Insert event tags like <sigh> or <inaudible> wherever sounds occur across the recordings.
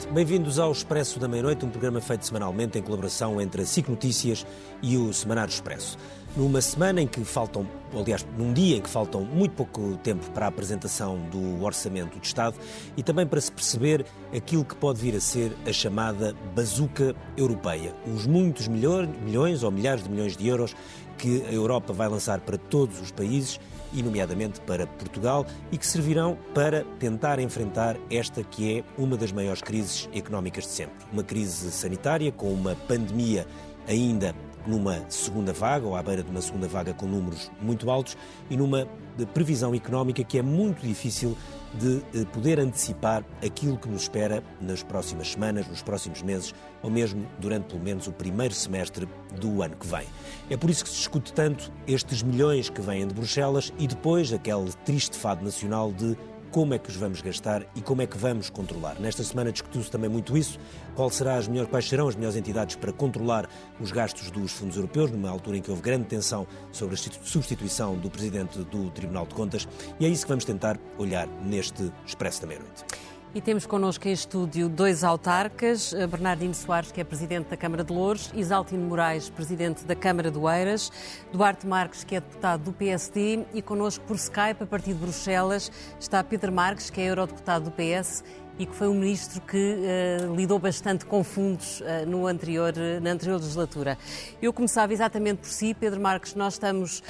noite. Bem-vindos ao Expresso da Meia-Noite, um programa feito semanalmente em colaboração entre a SIC Notícias e o Semanário Expresso. Numa semana em que faltam, aliás, num dia em que faltam muito pouco tempo para a apresentação do Orçamento de Estado e também para se perceber aquilo que pode vir a ser a chamada bazuca europeia. Os muitos milhões, milhões ou milhares de milhões de euros que a Europa vai lançar para todos os países e, nomeadamente, para Portugal, e que servirão para tentar enfrentar esta que é uma das maiores crises económicas de sempre. Uma crise sanitária com uma pandemia ainda numa segunda vaga, ou à beira de uma segunda vaga com números muito altos, e numa previsão económica que é muito difícil de eh, poder antecipar aquilo que nos espera nas próximas semanas, nos próximos meses, ou mesmo durante pelo menos o primeiro semestre do ano que vem. É por isso que se discute tanto estes milhões que vêm de Bruxelas e depois aquele triste fado nacional de como é que os vamos gastar e como é que vamos controlar. Nesta semana discutiu-se também muito isso, qual será as melhores, quais serão as melhores entidades para controlar os gastos dos fundos europeus, numa altura em que houve grande tensão sobre a substituição do Presidente do Tribunal de Contas, e é isso que vamos tentar olhar neste Expresso da Meia-Noite. E temos connosco em estúdio dois autarcas, eh, Bernardino Soares, que é Presidente da Câmara de Louros, Isaltino Moraes, Presidente da Câmara do Eiras, Duarte Marques, que é deputado do PSD, e connosco por Skype, a partir de Bruxelas, está Pedro Marques, que é Eurodeputado do PS e que foi um ministro que uh, lidou bastante com fundos uh, no anterior, uh, na anterior legislatura. Eu começava exatamente por si, Pedro Marques, nós estamos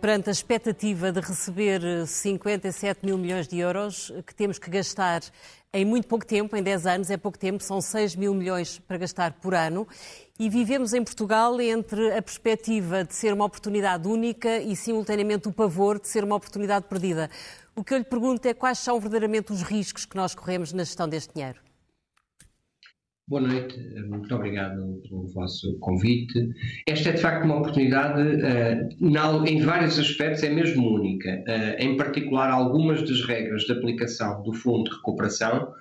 perante a expectativa de receber 57 mil milhões de euros que temos que gastar em muito pouco tempo, em 10 anos, é pouco tempo, são 6 mil milhões para gastar por ano. E vivemos em Portugal entre a perspectiva de ser uma oportunidade única e, simultaneamente, o pavor de ser uma oportunidade perdida. O que eu lhe pergunto é quais são verdadeiramente os riscos que nós corremos na gestão deste dinheiro? Boa noite, muito obrigado pelo vosso convite. Esta é de facto uma oportunidade, uh, em vários aspectos, é mesmo única. Uh, em particular, algumas das regras de aplicação do Fundo de Recuperação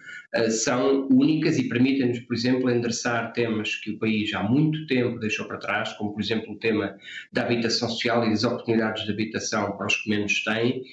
são únicas e permitem-nos, por exemplo, endereçar temas que o país há muito tempo deixou para trás, como, por exemplo, o tema da habitação social e das oportunidades de habitação para os que menos têm,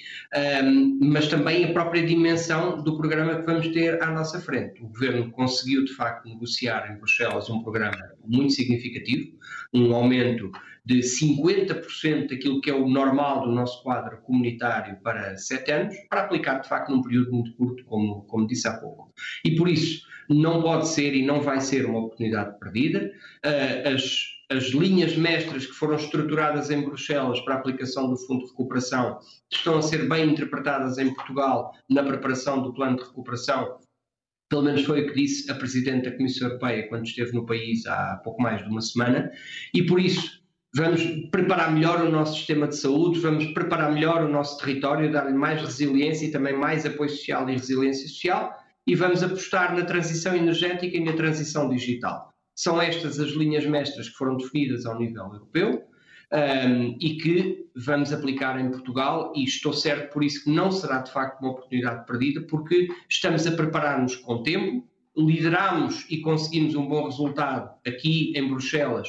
mas também a própria dimensão do programa que vamos ter à nossa frente. O Governo conseguiu, de facto, negociar em Bruxelas um programa muito significativo, um aumento de 50% daquilo que é o normal do nosso quadro comunitário para sete anos, para aplicar de facto num período muito curto, como, como disse há pouco. E por isso não pode ser e não vai ser uma oportunidade perdida. Uh, as, as linhas mestras que foram estruturadas em Bruxelas para a aplicação do Fundo de Recuperação estão a ser bem interpretadas em Portugal na preparação do plano de recuperação pelo menos foi o que disse a Presidente da Comissão Europeia quando esteve no país há pouco mais de uma semana, e por isso vamos preparar melhor o nosso sistema de saúde, vamos preparar melhor o nosso território, dar-lhe mais resiliência e também mais apoio social e resiliência social, e vamos apostar na transição energética e na transição digital. São estas as linhas mestras que foram definidas ao nível europeu um, e que vamos aplicar em Portugal, e estou certo por isso que não será de facto uma oportunidade perdida, porque estamos a preparar-nos com tempo, lideramos e conseguimos um bom resultado aqui em Bruxelas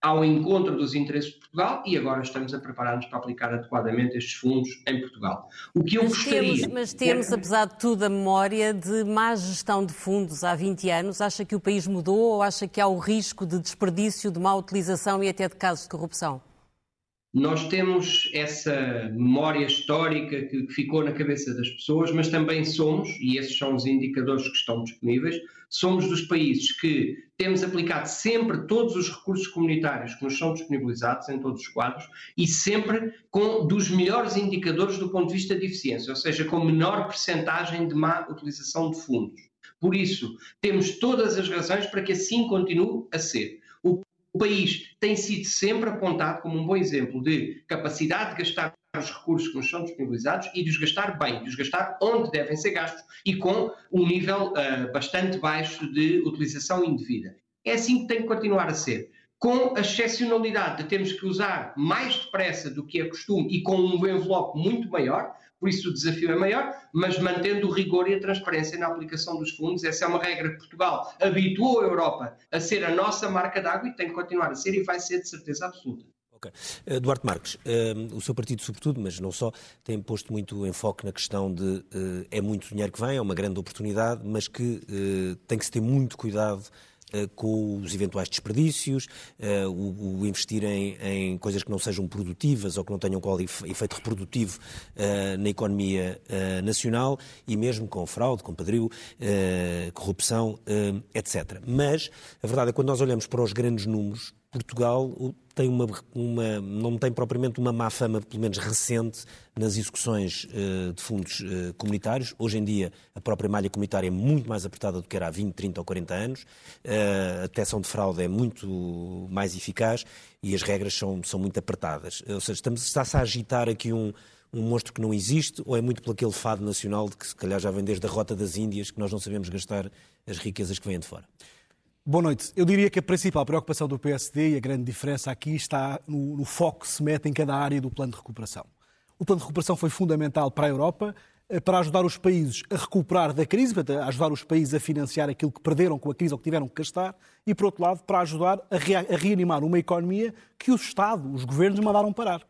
ao encontro dos interesses de Portugal e agora estamos a preparar-nos para aplicar adequadamente estes fundos em Portugal. O que eu mas gostaria... Temos, mas temos, apesar de tudo, a memória de má gestão de fundos há 20 anos. Acha que o país mudou ou acha que há o risco de desperdício, de má utilização e até de casos de corrupção? Nós temos essa memória histórica que ficou na cabeça das pessoas, mas também somos, e esses são os indicadores que estão disponíveis, somos dos países que temos aplicado sempre todos os recursos comunitários que nos são disponibilizados em todos os quadros e sempre com dos melhores indicadores do ponto de vista de eficiência, ou seja, com menor percentagem de má utilização de fundos. Por isso, temos todas as razões para que assim continue a ser. O país tem sido sempre apontado como um bom exemplo de capacidade de gastar os recursos que nos são disponibilizados e de os gastar bem, de os gastar onde devem ser gastos e com um nível uh, bastante baixo de utilização indevida. É assim que tem que continuar a ser. Com a excepcionalidade de termos que usar mais depressa do que é costume e com um envelope muito maior, por isso o desafio é maior, mas mantendo o rigor e a transparência na aplicação dos fundos. Essa é uma regra que Portugal habituou a Europa a ser a nossa marca d'água e tem que continuar a ser e vai ser de certeza absoluta. Ok. Uh, Duarte Marques, uh, o seu partido, sobretudo, mas não só, tem posto muito enfoque na questão de uh, é muito dinheiro que vem, é uma grande oportunidade, mas que tem que se ter muito cuidado com os eventuais desperdícios, o, o investir em, coisas que não sejam produtivas ou que não tenham qual efeito reprodutivo na economia nacional e mesmo com fraude, com padril, corrupção, etc. Mas a verdade é que quando nós olhamos para os grandes números, Portugal tem uma, uma, não tem propriamente uma má fama, pelo menos recente, nas execuções uh, de fundos uh, comunitários. Hoje em dia, a própria malha comunitária é muito mais apertada do que era há 20, 30 ou 40 anos. Uh, a detecção de fraude é muito mais eficaz e as regras são, são muito apertadas. Ou seja, estamos, está-se a agitar aqui um, um monstro que não existe ou é muito por aquele fado nacional de que se calhar já vem desde a Rota das Índias, que nós não sabemos gastar as riquezas que vêm de fora? Boa noite. Eu diria que a principal preocupação do PSD e a grande diferença aqui está no, no, foco que se mete em cada área do plano de recuperação. O plano de recuperação foi fundamental para a Europa, eh, para ajudar os países a recuperar da crise, para ajudar os países a financiar aquilo que perderam com a crise ou que tiveram que gastar, e, por outro lado, para ajudar a, reanimar uma economia que o Estado, os governos, mandaram parar.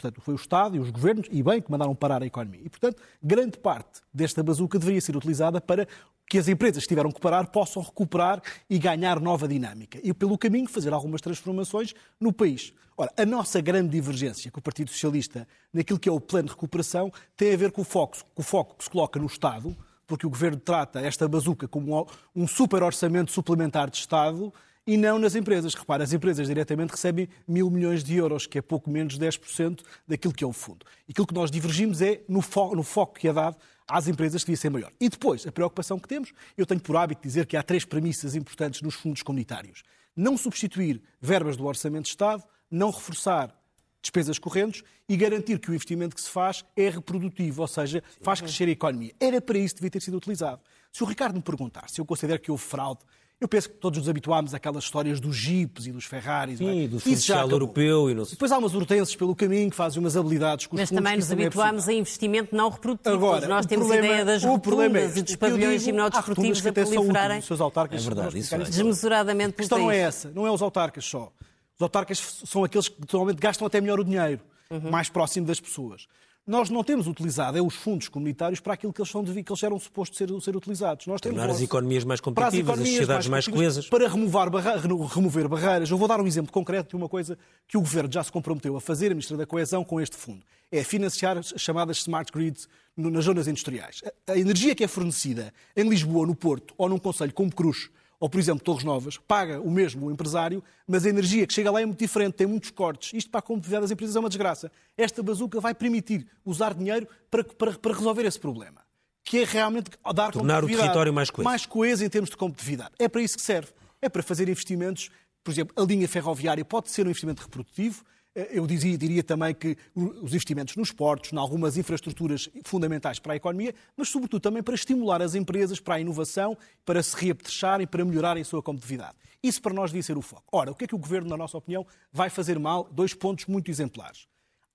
Portanto, foi o Estado e os governos, e bem, que mandaram parar a economia. E, portanto, grande parte desta bazuca deveria ser utilizada para que as empresas que tiveram que parar possam recuperar e ganhar nova dinâmica. E, pelo caminho, fazer algumas transformações no país. Ora, a nossa grande divergência com o Partido Socialista naquilo que é o plano de recuperação tem a ver com o foco, com o foco que se coloca no Estado, porque o Governo trata esta bazuca como um super orçamento suplementar de Estado e não nas empresas. Repara, as empresas diretamente recebem mil milhões de euros, que é pouco menos de 10% daquilo que é o fundo. E aquilo que nós divergimos é no, fo no foco que é dado às empresas que devia ser maior. E depois, a preocupação que temos, eu tenho por hábito dizer que há três premissas importantes nos fundos comunitários. Não substituir verbas do Orçamento de Estado, não reforçar despesas correntes e garantir que o investimento que se faz é reprodutivo, ou seja, faz crescer a economia. Era para isso que devia ter sido utilizado. Se o Ricardo me perguntar se eu considero que houve fraude eu penso que todos nos habituámos àquelas histórias dos jipes e dos Ferraris. Sim, é? do Social Europeu. E não... Depois há umas hortenses pelo caminho que fazem umas habilidades com os Mas também nos é habituámos é a investimento não reprodutivo. Agora, nós temos problema, a ideia das rotundas é, e dos pavilhões gimnodesportivos a proliferarem seus autarcas, é verdade, isso é. desmesuradamente A questão não é essa, não é os autarcas só. Os autarcas são aqueles que normalmente gastam até melhor o dinheiro, uhum. mais próximo das pessoas nós não temos utilizado é os fundos comunitários para aquilo que eles, são, que eles eram supostos ser, ser utilizados. Nós temos Tornar as economias mais competitivas, as, as sociedades mais, mais coesas. Para remover, barra, remover barreiras. Eu vou dar um exemplo concreto de uma coisa que o Governo já se comprometeu a fazer, a Ministra da Coesão, com este fundo. É financiar as chamadas smart grids nas zonas industriais. A, a energia que é fornecida em Lisboa, no Porto ou num concelho como Cruz, ou, por exemplo, Torres Novas, paga o mesmo o empresário, mas a energia que chega lá é muito diferente, tem muitos cortes. Isto para a competitividade das empresas é uma desgraça. Esta bazuca vai permitir usar dinheiro para, para, para resolver esse problema, que é realmente dar Tornar o território mais coeso. Mais coeso em termos de competitividade. É para isso que serve. É para fazer investimentos, por exemplo, a linha ferroviária pode ser um investimento reprodutivo, eu dizia, diria também que os investimentos nos portos, em algumas infraestruturas fundamentais para a economia, mas sobretudo também para estimular as empresas para a inovação, para se reapetrecharem, para melhorarem a sua competitividade. Isso para nós devia ser o foco. Ora, o que é que o Governo, na nossa opinião, vai fazer mal? Dois pontos muito exemplares.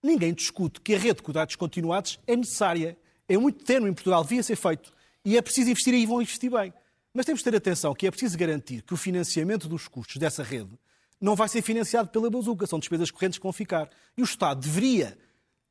Ninguém discute que a rede de cuidados continuados é necessária. É muito termo em Portugal, devia ser feito. E é preciso investir e vão investir bem. Mas temos de ter atenção que é preciso garantir que o financiamento dos custos dessa rede não vai ser financiado pela bazuca, são despesas correntes que vão ficar. E o Estado deveria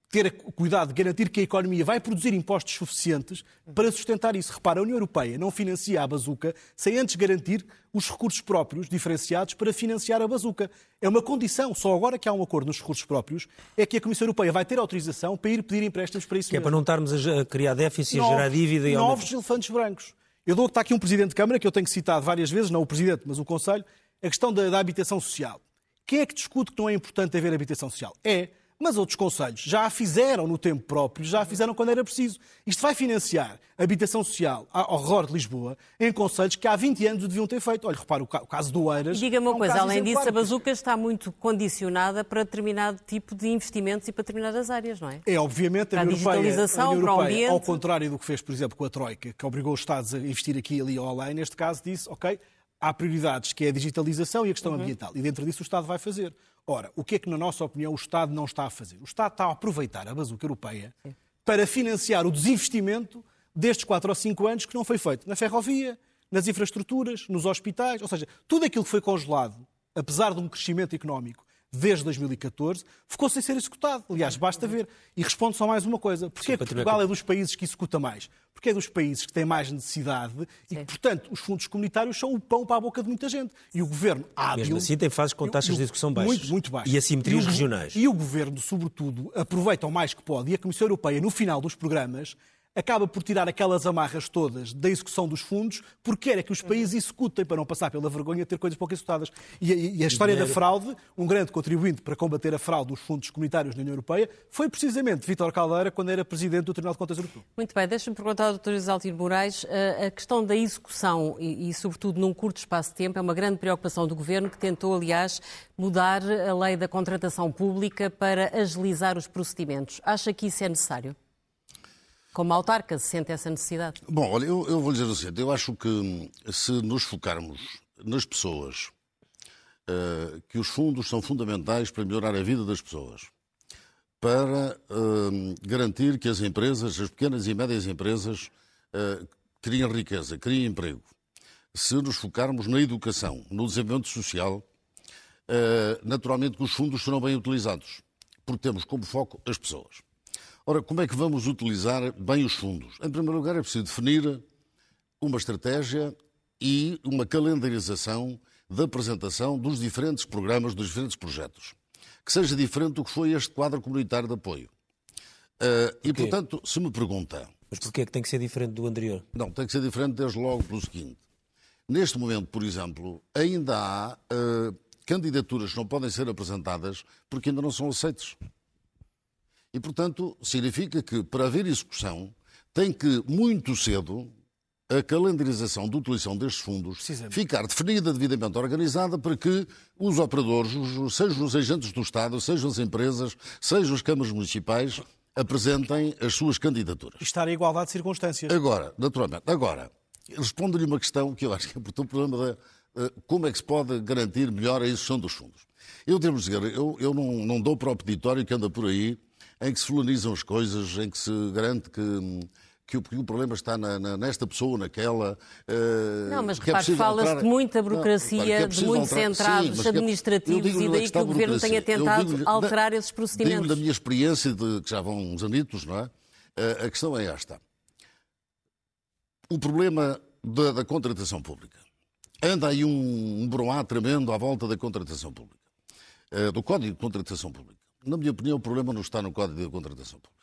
ter cuidado de garantir que a economia vai produzir impostos suficientes para sustentar isso. Repara, a União Europeia não financia a bazuca sem antes garantir os recursos próprios diferenciados para financiar a bazuca. É uma condição, só agora que há um acordo nos recursos próprios, é que a Comissão Europeia vai ter autorização para ir pedir empréstimos para isso Que mesmo. é para não estarmos a criar déficit, a gerar dívida e... Novos elefantes brancos. Eu dou que está aqui um Presidente de Câmara, que eu tenho citado várias vezes, não o Presidente, mas o Conselho, a questão da, da habitação social. Quem é que discute que não é importante haver habitação social? É, mas outros conselhos já a fizeram no tempo próprio, já a fizeram quando era preciso. Isto vai financiar habitação social ao redor de Lisboa em conselhos que há 20 anos deviam ter feito. Olha, repara, o caso do Eiras... Diga-me uma é um coisa, além disso, a bazuca está muito condicionada para determinado tipo de investimentos e para determinadas áreas, não é? É, obviamente, para a, União Europeia, a União Europeia, ao contrário do que fez, por exemplo, com a Troika, que obrigou os Estados a investir aqui, ali ou além, neste caso disse, ok, há prioridades que é a digitalização e a questão uhum. ambiental. E dentro disso o Estado vai fazer. Ora, o que é que, na nossa opinião, o Estado não está a fazer? O Estado está a aproveitar a bazuca europeia Sim. para financiar o desinvestimento destes 4 ou 5 anos que não foi feito na ferrovia, nas infraestruturas, nos hospitais, ou seja, tudo aquilo que foi congelado, apesar de um crescimento económico desde 2014, ficou sem ser executado. Aliás, basta ver. E responde só mais uma coisa. Porquê que Portugal é dos países que executa mais? Porque é dos países que têm mais necessidade e que, portanto, os fundos comunitários são o pão para a boca de muita gente. E o governo hábil... Mesmo assim tem fases com taxas de execução baixas. Muito, muito baixas. E assimetrias e o, regionais. E o governo, sobretudo, aproveita o mais que pode. E a Comissão Europeia, no final dos programas, acaba por tirar aquelas amarras todas da execução dos fundos, porque é que os países executem para não passar pela vergonha de ter coisas pouco executadas. E, e a história da fraude, um grande contribuinte para combater a fraude dos fundos comunitários da União Europeia, foi precisamente Vítor Caldeira, quando era presidente do Tribunal de Contas Europeu. Muito bem, deixa-me perguntar ao Dr. Isaltino Moraes, a questão da execução e, e, sobretudo, num curto espaço de tempo, é uma grande preocupação do Governo, que tentou, aliás, mudar a lei da contratação pública para agilizar os procedimentos. Acha que isso é necessário? Como autarca, se sente essa necessidade? Bom, olha, eu, eu vou dizer o seguinte: eu acho que hum, se nos focarmos nas pessoas, uh, que os fundos são fundamentais para melhorar a vida das pessoas, para uh, garantir que as empresas, as pequenas e médias empresas, uh, criem riqueza, criem emprego. Se nos focarmos na educação, no desenvolvimento social, naturalmente que os fundos serão bem utilizados, porque temos como foco as pessoas. Ora, como é que vamos utilizar bem os fundos? Em primeiro lugar, é preciso definir uma estratégia e uma calendarização da apresentação dos diferentes programas, dos diferentes projetos. Que seja diferente do que foi este quadro comunitário de apoio. Uh, e, portanto, se me pergunta. Mas porquê é que tem que ser diferente do anterior? Não, tem que ser diferente desde logo pelo seguinte. Neste momento, por exemplo, ainda há uh, candidaturas que não podem ser apresentadas porque ainda não são aceitas. E, portanto, significa que, para haver execução, tem que, muito cedo, a calendarização da utilização destes fundos ficar definida, devidamente organizada, para que os operadores, sejam os agentes do Estado, sejam as empresas, sejam as câmaras municipais, apresentem as suas candidaturas. E estar em igualdade de circunstâncias. Agora, naturalmente, agora, respondo-lhe uma questão que eu acho que é importante, o problema da eh, como é que se pode garantir melhor a execução dos fundos. Eu devo dizer, eu, eu não, não dou para o peditório que anda por aí em que se fulanizam as coisas, em que se garante que que o, que o, problema está na, na, nesta pessoa, naquela. Uh, não, mas é repare, é fala-se de muita burocracia, não, é de muitos alterar... entraves Sim, administrativos e daí que o Governo tenha tentado alterar esses procedimentos. Digo da minha experiência, de, que já vão uns anitos, não é? Uh, a questão é esta. O problema da, da contratação pública. Anda aí um, um broá tremendo à volta da contratação pública, uh, do Código de Contratação Pública na minha opinião, o problema não está no Código de Contratação Pública.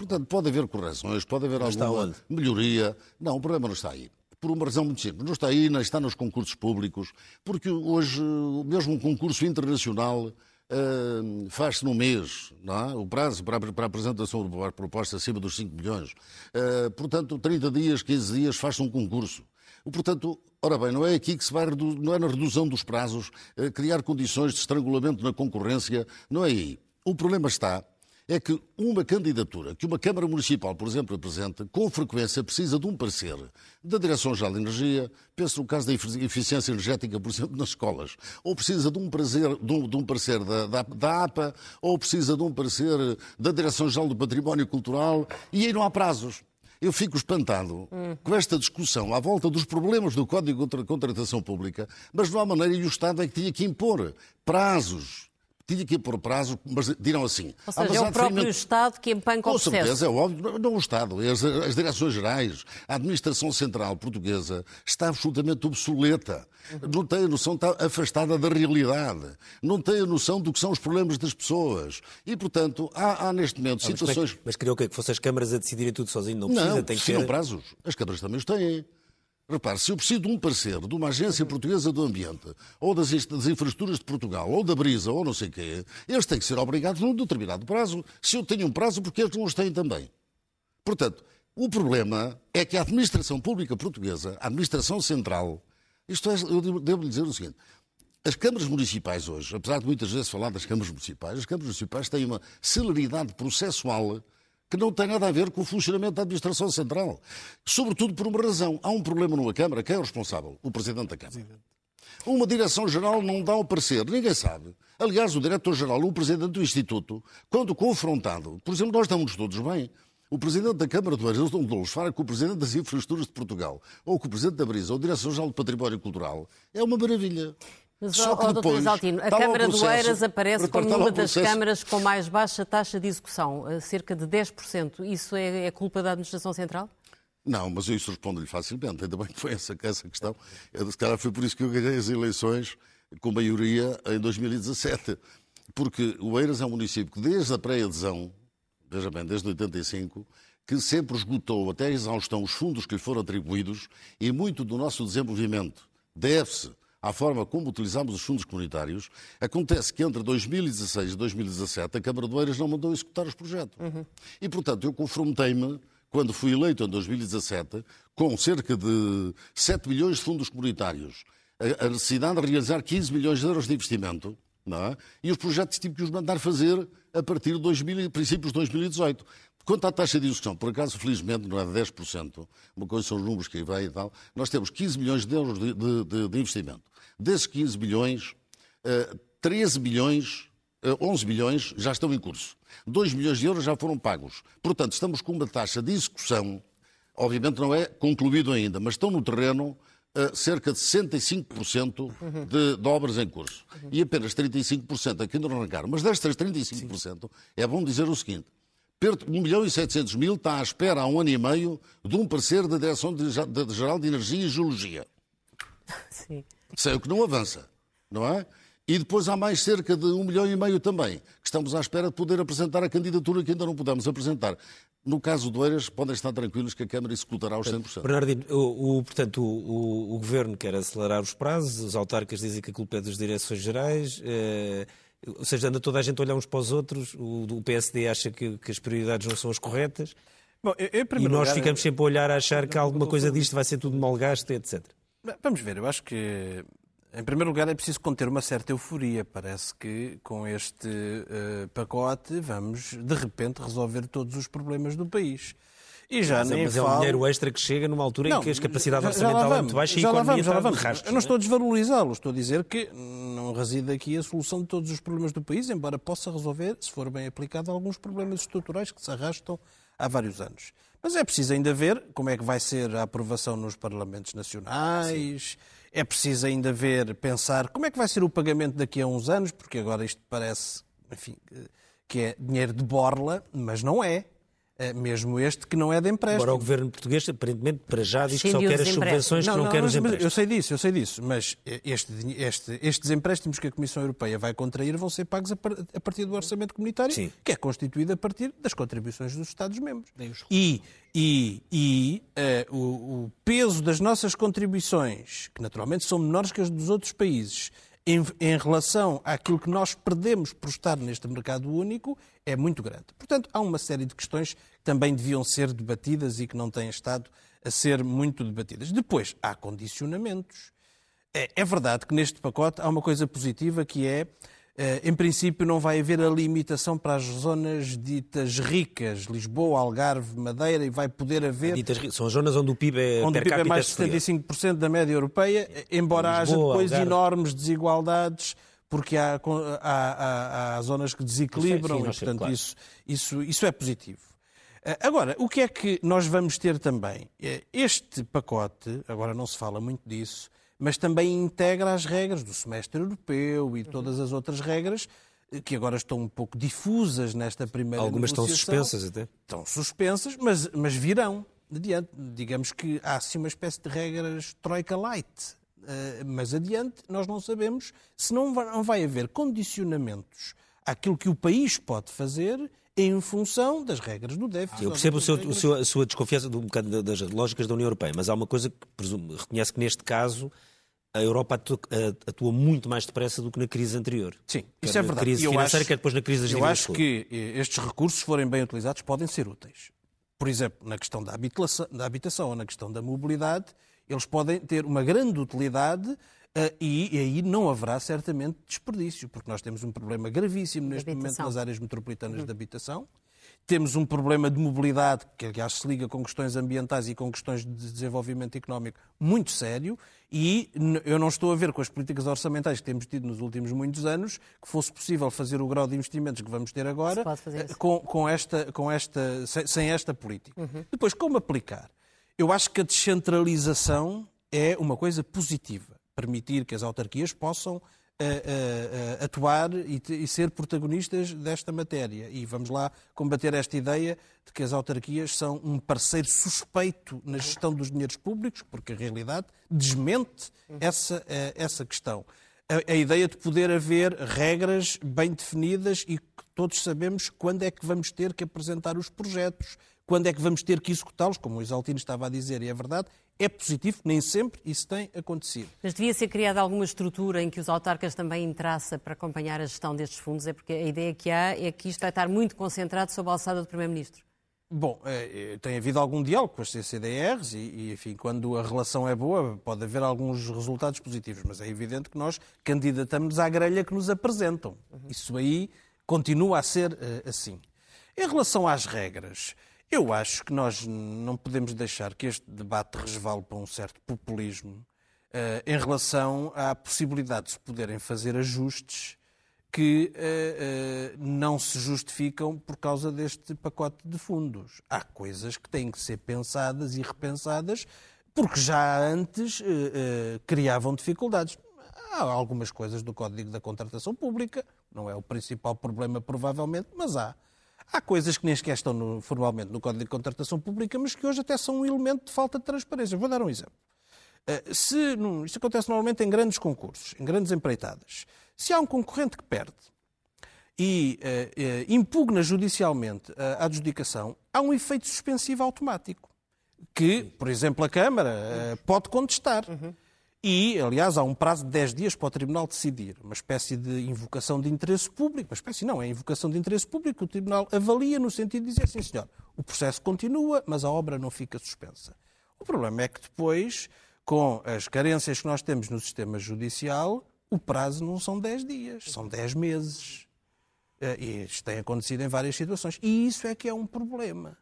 Portanto, pode haver correções, pode haver não alguma melhoria. Não, o problema não está aí. Por uma razão muito simples. Não está aí, não está nos concursos públicos, porque hoje, mesmo um concurso internacional uh, faz-se num mês, é? o prazo para para a apresentação de proposta acima dos 5 milhões. Uh, portanto, 30 dias, 15 dias faz-se um concurso. Portanto, ora bem, não é aqui que se vai, não é na redução dos prazos, uh, criar condições de estrangulamento na concorrência, não é aí. O problema está é que uma candidatura que uma Câmara Municipal, por exemplo, apresenta, com frequência precisa de um parecer da Direção-Geral de Energia, penso no caso da eficiência energética, por exemplo, nas escolas, ou precisa de um, prazer, de um, de um parecer da, da, da, APA, ou precisa de um parecer da Direção-Geral do Património Cultural, e aí não há prazos. Eu fico espantado hum. com esta discussão à volta dos problemas do Código de Contratação Pública, mas não há maneira e o Estado é que tinha que impor prazos tinha que ir por prazo, mas dirão assim. Ou seja, é o próprio Estado que empanca o processo. Com certeza, é óbvio. Não o Estado, é as, as direções gerais, a administração central portuguesa está absolutamente obsoleta. Não tem a noção, está afastada da realidade. Não tem a noção do que são os problemas das pessoas. E, portanto, há, há neste momento ah, situações... Mas, mas queria o quê? Que fossem as câmaras a decidirem tudo sozinho? Não precisa, não, tem que ter... prazos. As câmaras também os têm. Repare, se eu preciso de um parecer de uma agência portuguesa do ambiente, ou das, das, infraestruturas de Portugal, ou da Brisa, ou não sei o quê, eles têm que ser obrigados num determinado prazo. Se eu tenho um prazo, porque eles não os têm também. Portanto, o problema é que a administração pública portuguesa, a administração central, isto é, eu devo lhe dizer o seguinte, as câmaras municipais hoje, apesar de muitas vezes falar das câmaras municipais, as câmaras municipais têm uma celeridade processual que não tem nada a ver com o funcionamento da administração central. Sobretudo por uma razão. Há um problema numa Câmara. Quem é o responsável? O Presidente da Câmara. Uma direção-geral não dá o parecer, ninguém sabe. Aliás, o diretor-geral, o presidente do Instituto, quando confrontado, por exemplo, nós estamos todos bem. O presidente da Câmara de Eiras, Dom Doulos, fala com o presidente das Infraestruturas de Portugal, ou com o presidente da Brisa, ou o diretor-geral do Património Cultural. É uma maravilha. Mas, Só que depois, Altino, a Câmara de Oeiras aparece como uma das câmaras com mais baixa taxa de execução, cerca de 10%. Isso é, é culpa da Administração Central? Não, mas eu isso respondo-lhe facilmente. Ainda bem que foi essa, essa questão. Eu, se calhar foi por isso que eu ganhei as eleições com maioria em 2017. Porque o Eiras é um município que, desde a pré-adesão, veja bem, desde 85, que sempre esgotou até a exaustão os fundos que lhe foram atribuídos e muito do nosso desenvolvimento deve-se à forma como utilizamos os fundos comunitários, acontece que entre 2016 e 2017 a Câmara de Oeiras não mandou executar os projetos. Uhum. E, portanto, eu confrontei-me, quando fui eleito em 2017, com cerca de 7 milhões de fundos comunitários, a necessidade de realizar 15 milhões de euros de investimento, é? e os projetos tive que os mandar fazer a partir de 2000, princípios de 2018. Quanto à taxa de execução, por acaso, felizmente, não é de 10%, uma coisa são os números que aí vêm e tal, nós temos 15 milhões de euros de, de, de investimento. Desses 15 milhões, 13 eh, milhões, 11 eh, milhões já estão em curso. 2 milhões de euros já foram pagos. Portanto, estamos com uma taxa de execução, obviamente não é concluído ainda, mas estão no terreno uh, cerca de 65% de, de obras em curso. E apenas 35% aqui não arrancaram. Mas destas 35%, Sim. é bom dizer o seguinte, 1 milhão e 700 mil está à espera há um ano e meio de um parecer da Direção-Geral de Energia e Geologia. <laughs> Sim. Sei o que não avança, não é? E depois há mais cerca de um milhão e meio também, que estamos à espera de poder apresentar a candidatura que ainda não pudemos apresentar. No caso do Eiras, podem estar tranquilos que a Câmara executará os 100%. Bernardino, o, o portanto, o, o, Governo quer acelerar os prazos, os autarcas dizem que a culpa é das direções gerais. Eh, ou seja, anda toda a gente a olhar uns para os outros, o, o PSD acha que, que, as prioridades não são as corretas. Bom, eu, eu, e nós lugar, ficamos sempre a olhar a achar que alguma coisa disto vai ser tudo mal gasto, etc. Vamos ver, eu acho que, em primeiro lugar, é preciso conter uma certa euforia. Parece que com este uh, pacote vamos, de repente, resolver todos os problemas do país. E já mas, é, nem mas falo... é um dinheiro extra que chega numa altura não, em que a capacidade orçamental é muito baixa e a economia vamos, já vamos. Rastro, Eu não estou a desvalorizá-lo, estou a dizer que não reside aqui a solução de todos os problemas do país, embora possa resolver, se for bem aplicado, alguns problemas estruturais que se arrastam há vários anos. Mas é preciso ainda ver como é que vai ser a aprovação nos parlamentos nacionais, Sim. é preciso ainda ver, pensar como é que vai ser o pagamento daqui a uns anos, porque agora isto parece, enfim, que é dinheiro de borla, mas não é. É, mesmo este que não é de empréstimo. Agora o governo português, aparentemente, para já diz que só quer as subvenções, não, que não, não quer os empréstimos. Eu sei disso, eu sei disso, mas este, este, estes empréstimos que a Comissão Europeia vai contrair vão ser pagos a, partir do orçamento comunitário, Sim. que é constituído a partir das contribuições dos Estados-membros. E, e, e uh, o, o peso das nossas contribuições, que naturalmente são menores que as dos outros países, em, em, relação àquilo que nós perdemos por estar neste mercado único é muito grande. Portanto, há uma série de questões que também deviam ser debatidas e que não têm estado a ser muito debatidas. Depois, há condicionamentos. É, é verdade que neste pacote há uma coisa positiva que é eh, em princípio, não vai haver a limitação para as zonas ditas ricas, Lisboa, Algarve, Madeira, e vai poder haver. Ditas, são as zonas onde o PIB é, onde o PIB é mais de 75% da média europeia, embora Lisboa, haja depois Algarve. enormes desigualdades, porque há, há, há, há zonas que desequilibram, sim, sim, e, portanto, claro. isso, isso, isso é positivo. Eh, agora, o que é que nós vamos ter também? Eh, este pacote, agora não se fala muito disso, mas também integra as regras do semestre europeu e todas as outras regras eh, que agora estão um pouco difusas nesta primeira Algumas estão suspensas até. Estão suspensas, mas, mas virão adiante. Digamos que há assim uma espécie de regras troika light. Mas adiante, nós não sabemos se não vai, não vai haver condicionamentos àquilo que o país pode fazer em função das regras do déficit. Eu percebo o seu, o seu, a sua desconfiança de um bocado das lógicas da União Europeia, mas há uma coisa que presumo, reconhece que neste caso a Europa atua, atua, muito mais depressa do que na crise anterior. Sim, isso é verdade. Na crise financeira, acho, quer depois na crise das Eu acho que estes recursos, se forem bem utilizados, podem ser úteis. Por exemplo, na questão da habitação, da habitação ou na questão da mobilidade, eles podem ter uma grande utilidade e, e, aí não haverá certamente desperdício, porque nós temos um problema gravíssimo neste momento nas áreas metropolitanas uhum. de habitação. Temos um problema de mobilidade, que aliás se liga com questões ambientais e com questões de desenvolvimento económico muito sério, e eu não estou a ver com as políticas orçamentais que temos tido nos últimos muitos anos que fosse possível fazer o grau de investimentos que vamos ter agora com, com, esta, com esta, sem, sem esta política. Uhum. Depois, como aplicar? Eu acho que a descentralização é uma coisa positiva permitir que as autarquias possam atuar e, e, ser protagonistas desta matéria. E vamos lá combater esta ideia de que as autarquias são um parceiro suspeito na gestão dos dinheiros públicos, porque a realidade desmente essa, essa questão. A, a ideia de poder haver regras bem definidas e que todos sabemos quando é que vamos ter que apresentar os projetos, quando é que vamos ter que executá-los, como o Isaltino estava a dizer, e é verdade, é positivo, nem sempre isso tem acontecido. Mas devia ser criada alguma estrutura em que os autarcas também entrassem para acompanhar a gestão destes fundos? É porque a ideia que há é que isto vai estar muito concentrado sob a alçada do Primeiro-Ministro. Bom, é, é tem havido algum diálogo com as CCDRs e, e, enfim, quando a relação é boa, pode haver alguns resultados positivos, mas é evidente que nós candidatamos à grelha que nos apresentam. Uhum. Isso aí continua a ser uh, assim. Em relação às regras, eu acho que nós não podemos deixar que este debate resvale para um certo populismo uh, em relação à possibilidade de se poderem fazer ajustes que uh, uh, não se justificam por causa deste pacote de fundos. Há coisas que têm que ser pensadas e repensadas porque já antes criavam dificuldades. Há algumas coisas do Código da Contratação Pública, não é o principal problema, provavelmente, mas há. Há coisas que nem sequer estão no, formalmente no Código de Contratação Pública, mas que hoje até são um elemento de falta de transparência. Vou dar um exemplo. Uh, se, isto acontece normalmente em grandes concursos, em grandes empreitadas. Se há um concorrente que perde e uh, uh, impugna judicialmente a adjudicação, há um efeito suspensivo automático que, por exemplo, a Câmara pode contestar. Uhum. E, aliás, há um prazo de 10 dias para o Tribunal decidir. Uma espécie de invocação de interesse público. Uma espécie não, é invocação de interesse público. O Tribunal avalia no sentido de dizer, sim senhor, o processo continua, mas a obra não fica suspensa. O problema é que depois, com as carências que nós temos no sistema judicial, o prazo não são 10 dias, são 10 meses. Eh, e isto tem acontecido em várias situações. E isso é que é um problema.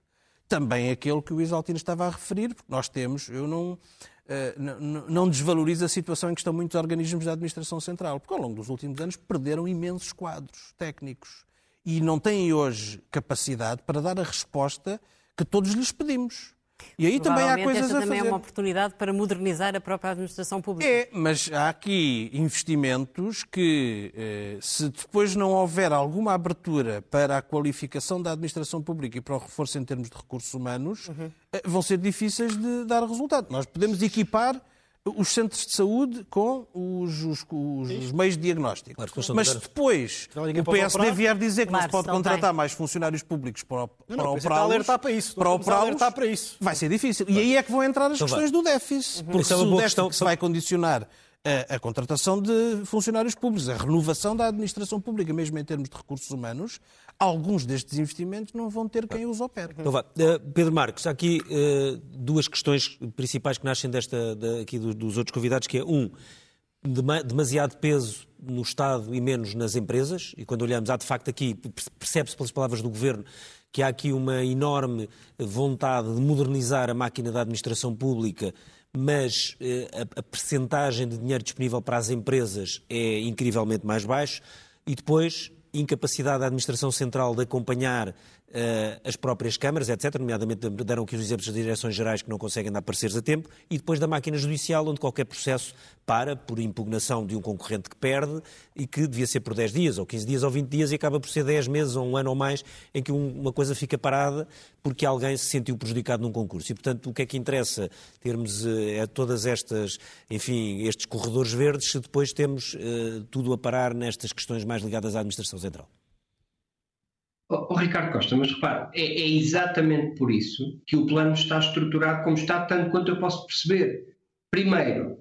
Também aquele que o Isaltino estava a referir, porque nós temos, eu não não desvaloriza a situação em que estão muitos organismos da administração central, porque ao longo dos últimos anos perderam imensos quadros técnicos e não têm hoje capacidade para dar a resposta que todos lhes pedimos. E aí também há coisas esta a também fazer. é uma oportunidade para modernizar a própria administração pública. É, mas há aqui investimentos que, eh, se depois não houver alguma abertura para a qualificação da administração pública e para o reforço em termos de recursos humanos, uhum. vão ser difíceis de dar resultado. Nós podemos equipar os centros de saúde com os, os, os, os meios de diagnóstico. Claro, Mas depois o PSD vier dizer que claro, não se pode contratar mais funcionários públicos para o, para não, o para alertar para isso. Para para isso. Vai ser difícil. E aí é que vão entrar as então questões vai. do déficit. Uhum. Porque se é o déficit questão, que se vai condicionar a, a, contratação de funcionários públicos, a renovação da administração pública, mesmo em termos de recursos humanos, alguns destes investimentos não vão ter quem os opere. Então. Uh, Pedro Marcos, há aqui uh, duas questões principais que nascem desta, aqui dos, dos, outros convidados, que é um, demasiado peso no Estado e menos nas empresas, e quando olhamos, há de facto aqui, percebe-se pelas palavras do Governo, que há aqui uma enorme vontade de modernizar a máquina da administração pública, mas uh, a, a percentagem de dinheiro disponível para as empresas é incrivelmente mais baixo, e depois incapacidade da Administração Central de acompanhar as próprias câmaras, etc., nomeadamente deram aqui os exemplos das direções gerais que não conseguem dar pareceres a tempo, e depois da máquina judicial, onde qualquer processo para por impugnação de um concorrente que perde e que devia ser por 10 dias, ou 15 dias, ou 20 dias, e acaba por ser 10 meses, ou um ano ou mais, em que uma coisa fica parada porque alguém se sentiu prejudicado num concurso. E, portanto, o que é que interessa termos uh, todas estas, enfim, estes corredores verdes, se depois temos uh, tudo a parar nestas questões mais ligadas à administração central? Oh, oh, Ricardo Costa, mas repare, é, é, exatamente por isso que o plano está estruturado como está, tanto quanto eu posso perceber. Primeiro,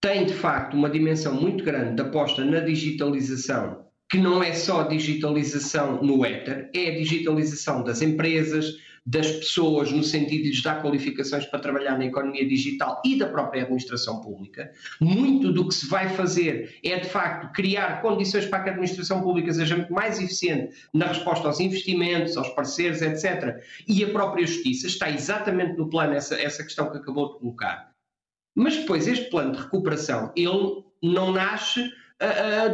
tem de facto uma dimensão muito grande de aposta na digitalização, que não é só digitalização no éter, é a digitalização das empresas, das pessoas, no sentido de lhes dar qualificações para trabalhar na economia digital e da própria administração pública. Muito do que se vai fazer é, de facto, criar condições para que a administração pública seja mais eficiente na resposta aos investimentos, aos parceiros, etc. E a própria justiça está exatamente no plano essa, essa questão que acabou de colocar. Mas depois, este plano de recuperação, ele não nasce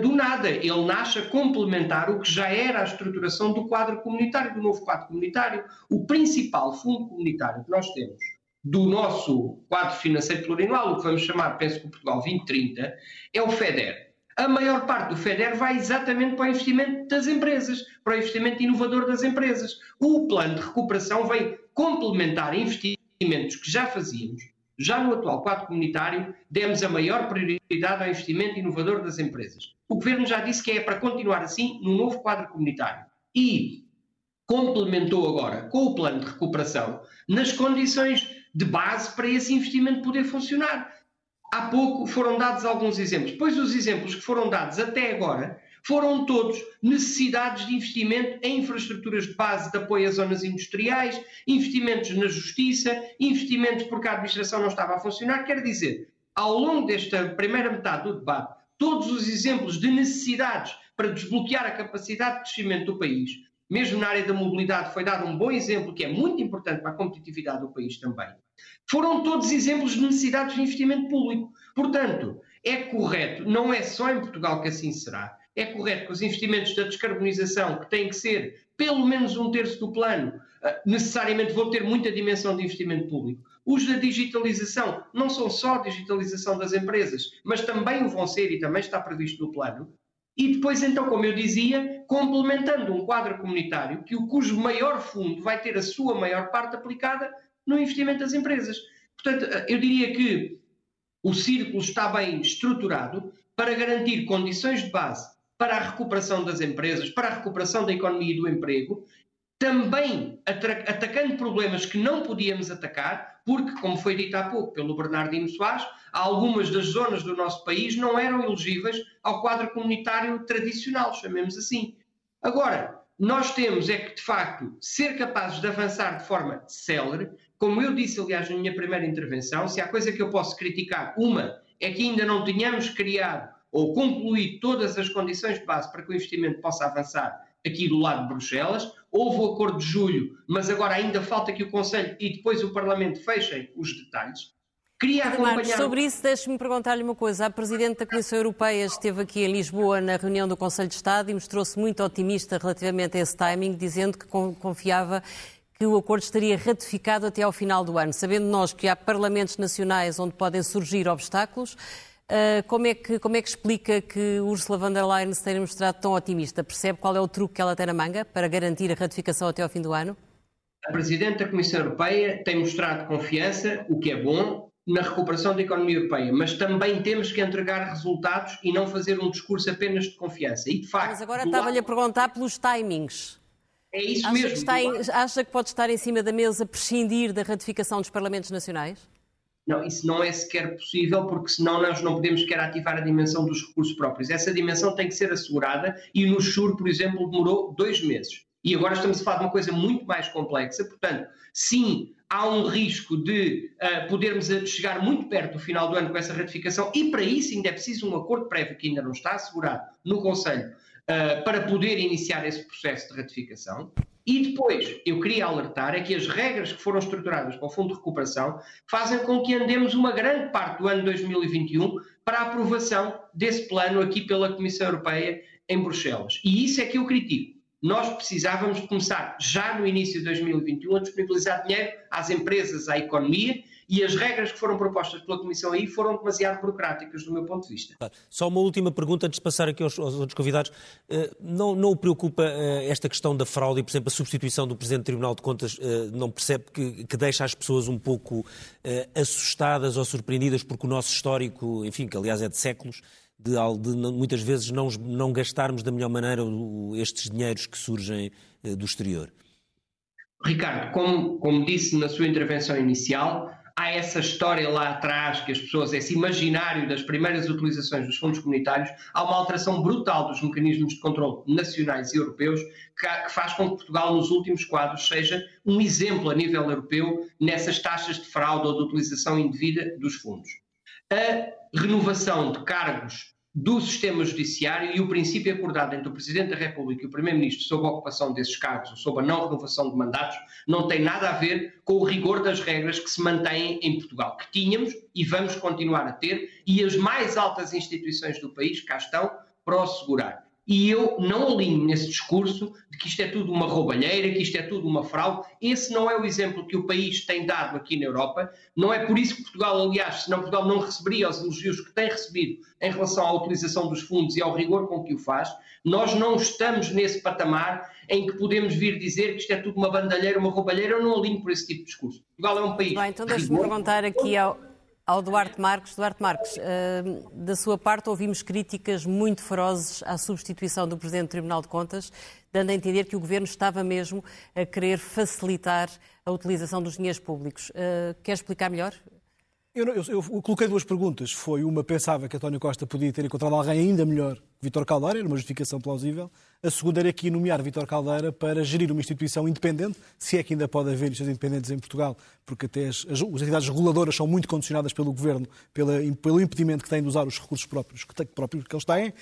do nada. Ele nasce a complementar o que já era a estruturação do quadro comunitário, do novo quadro comunitário. O principal fundo comunitário que nós temos do nosso quadro financeiro plurianual, o que vamos chamar, penso que Portugal 2030, é o FEDER. A maior parte do FEDER vai exatamente para o investimento das empresas, para o investimento inovador das empresas. O plano de recuperação vem complementar investimentos que já fazíamos, já no atual quadro comunitário, demos a maior prioridade ao investimento inovador das empresas. O Governo já disse que é para continuar assim no novo quadro comunitário. E complementou agora com o plano de recuperação nas condições de base para esse investimento poder funcionar. Há pouco foram dados alguns exemplos, pois os exemplos que foram dados até agora foram todos necessidades de investimento em infraestruturas de base de apoio às zonas industriais, investimentos na justiça, investimentos porque a administração não estava a funcionar. Quer dizer, ao longo desta primeira metade do debate, todos os exemplos de necessidades para desbloquear a capacidade de crescimento do país, mesmo na área da mobilidade, foi dado um bom exemplo que é muito importante para a competitividade do país também. Foram todos exemplos de necessidades de investimento público. Portanto, é correto, não é só em Portugal que assim será, é correto que os investimentos da descarbonização, que têm que ser pelo menos um terço do plano, ah, necessariamente vão ter muita dimensão de investimento público. Os da digitalização não são só a digitalização das empresas, mas também o vão ser e também está previsto no plano. E depois, então, como eu dizia, complementando um quadro comunitário que o cujo maior fundo vai ter a sua maior parte aplicada no investimento das empresas. Portanto, eu diria que o círculo está bem estruturado para garantir condições de base para a recuperação das empresas, para a recuperação da economia e do emprego, também atacando problemas que não podíamos atacar, porque, como foi dito há pouco pelo Bernardino Soares, algumas das zonas do nosso país não eram elegíveis ao quadro comunitário tradicional, chamemos assim. Agora, nós temos é que, de facto, ser capazes de avançar de forma célere, como eu disse, aliás, na minha primeira intervenção, se há coisa que eu posso criticar, uma é que ainda não tenhamos criado ou concluído todas as condições de base para que o investimento possa avançar aqui do lado de Bruxelas. Houve o acordo de julho, mas agora ainda falta que o Conselho e depois o Parlamento fechem os detalhes. Queria acompanhar... Marcos, sobre isso, deixe-me perguntar-lhe uma coisa. A Presidente da Comissão Europeia esteve aqui em Lisboa na reunião do Conselho de Estado e mostrou-se muito otimista relativamente a esse timing, dizendo que confiava que o acordo estaria ratificado até ao final do ano. Sabendo nós que há parlamentos nacionais onde podem surgir obstáculos, como, é que, como é que explica que Ursula von der Leyen se tenha mostrado tão otimista? Percebe qual é o truque que ela tem na manga para garantir a ratificação até ao fim do ano? A Presidente da Comissão Europeia tem mostrado confiança, o que é bom, na recuperação da economia europeia, mas também temos que entregar resultados e não fazer um discurso apenas de confiança. E de facto. Mas agora estava-lhe lado... a perguntar pelos timings. É isso acha mesmo. Que em, acha que pode estar em cima da mesa prescindir da ratificação dos Parlamentos Nacionais? Não, isso não é sequer possível, porque senão nós não podemos sequer ativar a dimensão dos recursos próprios. Essa dimensão tem que ser assegurada e no SURE, por exemplo, demorou dois meses. E agora estamos a falar de uma coisa muito mais complexa. Portanto, sim, há um risco de uh, podermos chegar muito perto do final do ano com essa ratificação, e para isso ainda é preciso um acordo prévio que ainda não está assegurado no Conselho uh, para poder iniciar esse processo de ratificação. E depois, eu queria alertar é que as regras que foram estruturadas para o Fundo de Recuperação fazem com que andemos uma grande parte do ano 2021 para a aprovação desse plano aqui pela Comissão Europeia em Bruxelas. E isso é que eu critico. Nós precisávamos começar já no início de 2021 a disponibilizar dinheiro às empresas, à economia e as regras que foram propostas pela Comissão aí foram demasiado burocráticas, do meu ponto de vista. Só uma última pergunta antes de passar aqui aos, aos outros convidados. Eh, não, não o preocupa eh, esta questão da fraude e, por exemplo, a substituição do Presidente do Tribunal de Contas eh, não percebe que, que deixa as pessoas um pouco assustadas ou surpreendidas porque o nosso histórico, enfim, que aliás é de séculos, de, de, muitas vezes não, não gastarmos da melhor maneira estes dinheiros que surgem do exterior? Ricardo, como, como disse na sua intervenção inicial, há essa história lá atrás, que as pessoas, esse imaginário das primeiras utilizações dos fundos comunitários, há uma alteração brutal dos mecanismos de controle nacionais e europeus que faz com que Portugal, nos últimos quadros, seja um exemplo a nível europeu nessas taxas de fraude ou de utilização indevida dos fundos. A renovação de cargos do sistema judiciário e o princípio acordado entre o Presidente da República e o Primeiro-Ministro sobre a ocupação desses cargos ou sobre a não renovação de mandatos não tem nada a ver com o rigor das regras que se mantêm em Portugal, que tínhamos e vamos continuar a ter, e as mais altas instituições do país cá estão para o assegurar. E eu não alinho nesse discurso de que isto é tudo uma roubalheira, que isto é tudo uma fraude. Esse não é o exemplo que o país tem dado aqui na Europa. Não é por isso que Portugal, aliás, senão Portugal não receberia os elogios que tem recebido em relação à utilização dos fundos e ao rigor com que o faz. Nós não estamos nesse patamar em que podemos vir dizer que isto é tudo uma bandalheira, uma roubalheira. Eu não alinho por esse tipo de discurso. Portugal é um país. Bem, então deixe-me perguntar aqui ao, ao Duarte Marques. Duarte Marques, uh, da sua parte ouvimos críticas muito ferozes à substituição do Presidente do Tribunal de Contas, dando a entender que o Governo estava mesmo a querer facilitar a utilização dos dinheiros públicos. Uh, quer explicar melhor? Eu, eu, eu, coloquei duas perguntas. Foi uma, pensava que António Costa podia ter encontrado alguém ainda melhor Vítor Caldeira, era uma justificação plausível. A segunda era aqui nomear Vítor Caldeira para gerir uma instituição independente, se é que ainda pode haver instituições independentes em Portugal, porque até as, as, as entidades reguladoras são muito condicionadas pelo Governo, pela, pelo impedimento que têm de usar os recursos próprios que, próprios que eles têm.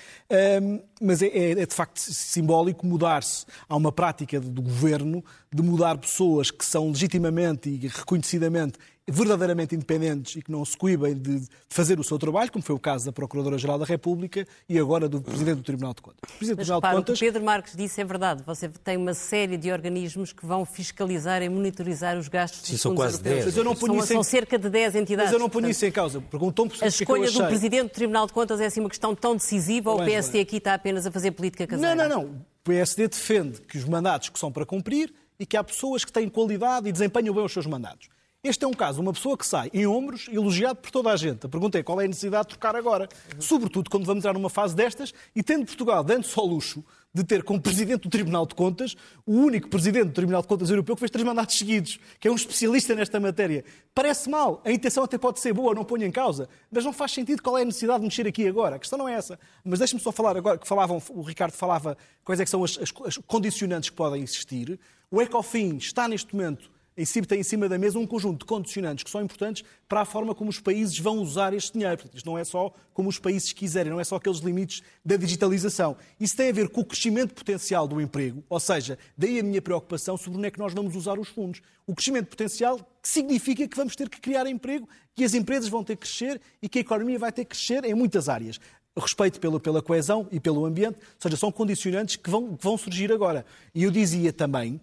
Um, mas é, é, é, de facto simbólico mudar-se. Há uma prática do Governo de mudar pessoas que são legitimamente e reconhecidamente verdadeiramente independentes e que não se coibem de fazer o seu trabalho, como foi o caso da Procuradora-Geral da República e agora do Presidente do Tribunal de Contas. O Presidente Mas, do Tribunal repara, de Contas... o que Pedro Marques disse é verdade. Você tem uma série de organismos que vão fiscalizar e monitorizar os gastos Sim, dos são quase europeus. 10. Mas eu não são, são cerca de 10 entidades. Mas eu não ponho isso em causa. Perguntou-me A escolha do Presidente do Tribunal de Contas é assim uma questão tão decisiva ou o PSD aqui está apenas a fazer política caseira? Não, não, não. O PSD defende que os mandatos que são para cumprir e que há pessoas que têm qualidade e desempenham bem os seus mandatos. Este é um caso, uma pessoa que sai em ombros, elogiado por toda a gente. A pergunta é qual é a necessidade de trocar agora? Sobretudo quando vamos entrar numa fase destas e tendo Portugal dando-se ao luxo de ter como Presidente do Tribunal de Contas o único Presidente do Tribunal de Contas Europeu que fez três mandatos seguidos, que é um especialista nesta matéria. Parece mal, a intenção até pode ser boa, não ponho em causa, mas não faz sentido qual é a necessidade de mexer aqui agora. A questão não é essa. Mas deixe-me só falar agora, que falavam, o Ricardo falava quais é que são as, as, as condicionantes que podem existir. O ECOFIN está neste momento em si, tem em cima da mesa um conjunto de condicionantes que são importantes para a forma como os países vão usar este dinheiro. Portanto, isto não é só como os países quiserem, não é só aqueles limites da digitalização. Isso tem a ver com o crescimento potencial do emprego, ou seja, daí a minha preocupação sobre onde é que nós vamos usar os fundos. O crescimento potencial significa que vamos ter que criar emprego, que as empresas vão ter que crescer e que a economia vai ter que crescer em muitas áreas respeito pela, pela coesão e pelo ambiente, ou seja, são condicionantes que vão, que vão surgir agora. E eu dizia também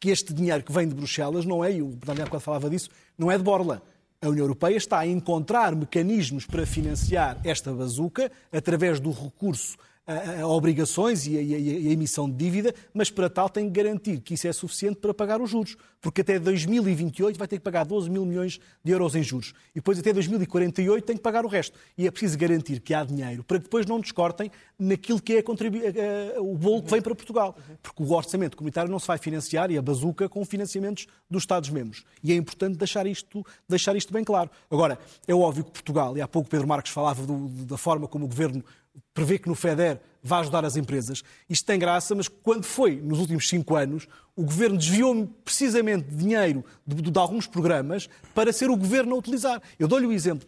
que este dinheiro que vem de Bruxelas não é, e o Bernardo quando falava disso, não é de borla. A União Europeia está a encontrar mecanismos para financiar esta bazuca através do recurso a, a obrigações e a, e a, emissão de dívida, mas para tal tem que garantir que isso é suficiente para pagar os juros, porque até 2028 vai ter que pagar 12 mil milhões de euros em juros. E depois até 2048 tem que pagar o resto. E é preciso garantir que há dinheiro para que depois não descortem naquilo que é o bolo que vem para Portugal. Porque o orçamento comunitário não se vai financiar e a bazuca com financiamentos dos Estados-membros. E é importante deixar isto, deixar isto bem claro. Agora, é óbvio que Portugal, e há pouco Pedro Marques falava do, da forma como o Governo prevê que no FEDER vai ajudar as empresas. Isto tem graça, mas quando foi, nos últimos cinco anos, o Governo desviou precisamente dinheiro de, de, de, alguns programas para ser o Governo a utilizar. Eu dou-lhe o exemplo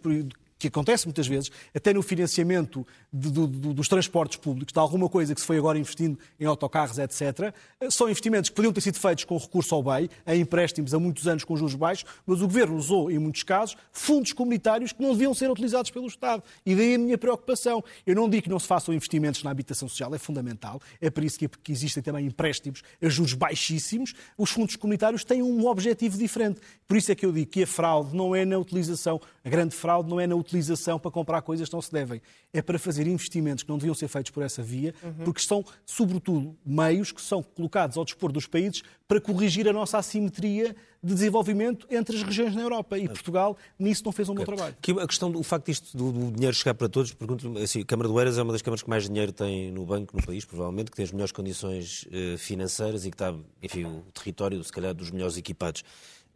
que acontece muitas vezes, até no financiamento de, de, de, dos transportes públicos, de alguma coisa que se foi agora investindo em autocarros, etc., são investimentos que podiam ter sido feitos com recurso ao BEI, em empréstimos há muitos anos com juros baixos, mas o Governo usou, em muitos casos, fundos comunitários que não deviam ser utilizados pelo Estado. E daí a minha preocupação. Eu não digo que não se façam investimentos na habitação social, é fundamental, é por isso que, que existem também empréstimos a juros baixíssimos. Os fundos comunitários têm um objetivo diferente. Por isso é que eu digo que a fraude não é na utilização, a grande fraude não é na utilização utilização para comprar coisas que não se devem. É para fazer investimentos que não deviam ser feitos por essa via, uhum. porque são, sobretudo, meios que são colocados ao dispor dos países para corrigir a nossa assimetria de desenvolvimento entre as regiões na Europa. E Portugal, nisso, não fez um okay. bom trabalho. Que a questão do facto disto do, do dinheiro chegar para todos, pergunto assim, a Câmara do Eiras é uma das câmaras que mais dinheiro tem no banco, no país, provavelmente, que tem as melhores condições uh, financeiras e que está, enfim, o território, se calhar, dos melhores equipados.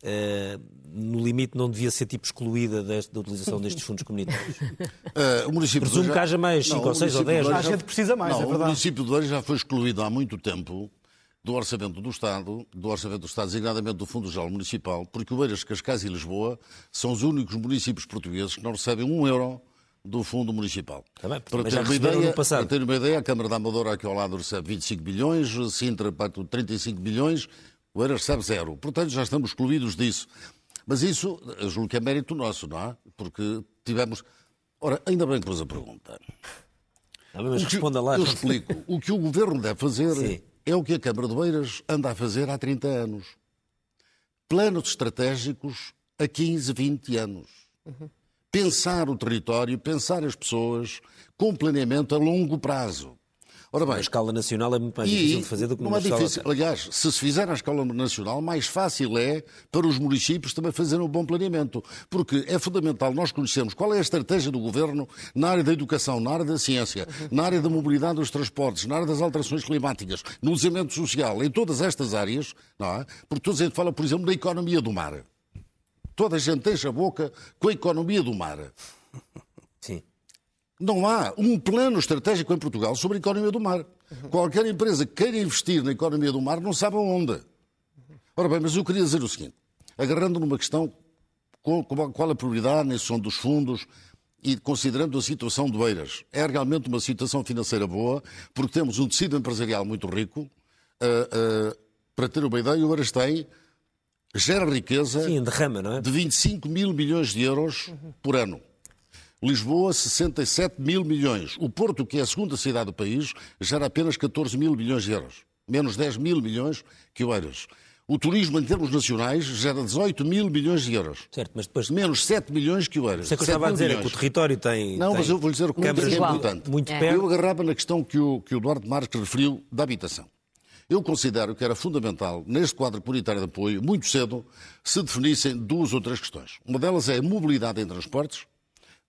Uh, no limite não devia ser tipo excluída deste, da utilização destes fundos comunitários? Uh, <laughs> o município Presumo já... que haja mais 5 ou 6 ou 10. A gente precisa mais, não, é verdade. O município de Oeiras já foi excluído há muito tempo do orçamento do Estado, do orçamento do Estado, designadamente do Fundo Geral Municipal, porque Oeiras, Cascais e Lisboa são os únicos municípios portugueses que não recebem um euro do Fundo Municipal. Também, para, ter uma ideia, para ter uma ideia, a Câmara da Amadora aqui ao lado recebe 25 bilhões, Sintra, 35 bilhões, o Eiras recebe zero. Portanto, já estamos excluídos disso. Mas isso, julgo que é mérito nosso, não é? Porque tivemos. Ora, ainda bem que pôs a pergunta. Mas responda lá. Eu explico. O que o Governo deve fazer Sim. é o que a Câmara de Beiras anda a fazer há 30 anos. Planos estratégicos a 15, 20 anos. Uhum. Pensar o território, pensar as pessoas com planeamento a longo prazo. Ora bem, a escala nacional é muito mais difícil de fazer do que numa é difícil. Escala... Aliás, se se fizer na escala nacional, mais fácil é para os municípios também fazerem um bom planeamento. Porque é fundamental nós conhecermos qual é a estratégia do governo na área da educação, na área da ciência, na área da mobilidade dos transportes, na área das alterações climáticas, no desenvolvimento social, em todas estas áreas, não é? Porque toda a gente fala, por exemplo, da economia do mar. Toda a gente enche a boca com a economia do mar. Não há um plano estratégico em Portugal sobre a economia do mar. Qualquer empresa que queira investir na economia do mar não sabe aonde. Ora bem, mas eu queria dizer o seguinte, agarrando numa questão qual a prioridade nesse som dos fundos e considerando a situação de Beiras. É realmente uma situação financeira boa, porque temos um tecido empresarial muito rico. Uh, uh, para ter uma ideia, o Beiras tem, gera riqueza Sim, derrama, não é? de 25 mil milhões de euros por ano. Lisboa, 67 mil milhões. O Porto, que é a segunda cidade do país, gera apenas 14 mil milhões de euros. Menos 10 mil milhões que o Eiras. O turismo, em termos nacionais, gera 18 mil milhões de euros. Certo, mas depois... Menos 7 milhões que o Eiras. Isso é que eu estava a dizer, é que o território tem... Não, tem mas eu vou lhe dizer o que é importante. Muito é. perto. Eu agarrava na questão que o, que o Duarte Marques referiu da habitação. Eu considero que era fundamental, neste quadro comunitário de apoio, muito cedo, se definissem duas ou três questões. Uma delas é a mobilidade em transportes,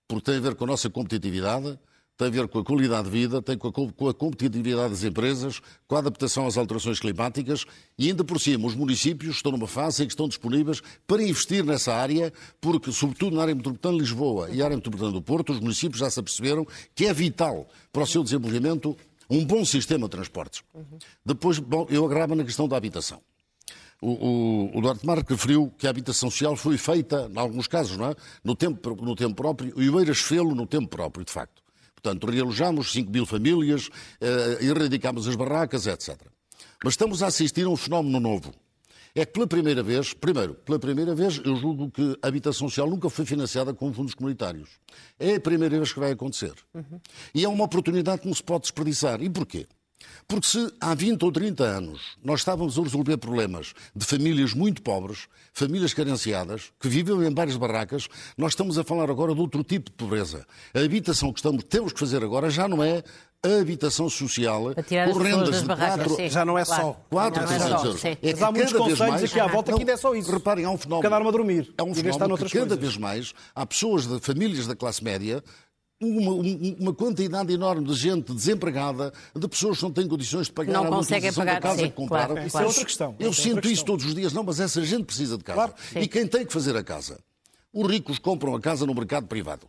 porque tem a ver com a nossa competitividade, tem a ver com a qualidade de vida, tem com a, com a competitividade das empresas, com a adaptação às alterações climáticas e ainda por cima os municípios estão numa fase em que estão disponíveis para investir nessa área, porque sobretudo na área metropolitana de Lisboa e área metropolitana do Porto, os municípios já se aperceberam que é vital para o seu desenvolvimento um bom sistema de transportes. Uhum. Depois, bom, eu agravo na questão da habitação. O, o, o Duarte Marques referiu que a habitação social foi feita, em alguns casos, não é? no, tempo, no tempo próprio, e o Eiras fê-lo no tempo próprio, de facto. Portanto, realojamos 5 mil famílias, eh, erradicámos as barracas, etc. Mas estamos a assistir a um fenómeno novo. É que pela primeira vez, primeiro, pela primeira vez, eu julgo que a habitação social nunca foi financiada com fundos comunitários. É a primeira vez que vai acontecer. Uhum. E é uma oportunidade que não se pode desperdiçar. E porquê? Porque se há 20 ou 30 anos nós estávamos a resolver problemas de famílias muito pobres, famílias carenciadas, que viviam em várias barracas, nós estamos a falar agora de outro tipo de pobreza. A habitação que estamos, temos que fazer agora já não é a habitação social com rendas de quatro, já não é só 4 ou 300 euros. É Mas há muitos conselhos aqui à volta que ainda é só isso. Reparem, há um fenómeno. Cada arma a dormir. É um fenómeno que cada vez mais há pessoas de famílias da classe média uma, uma, quantidade enorme de gente desempregada, de pessoas que não têm condições de pagar não a conseguem pagar, da casa sim, que compraram. Claro, isso é outra questão. Eu é sinto isso questão. todos os dias. Não, mas essa gente precisa de casa. Claro, e quem tem que fazer a casa? Os ricos compram a casa no mercado privado.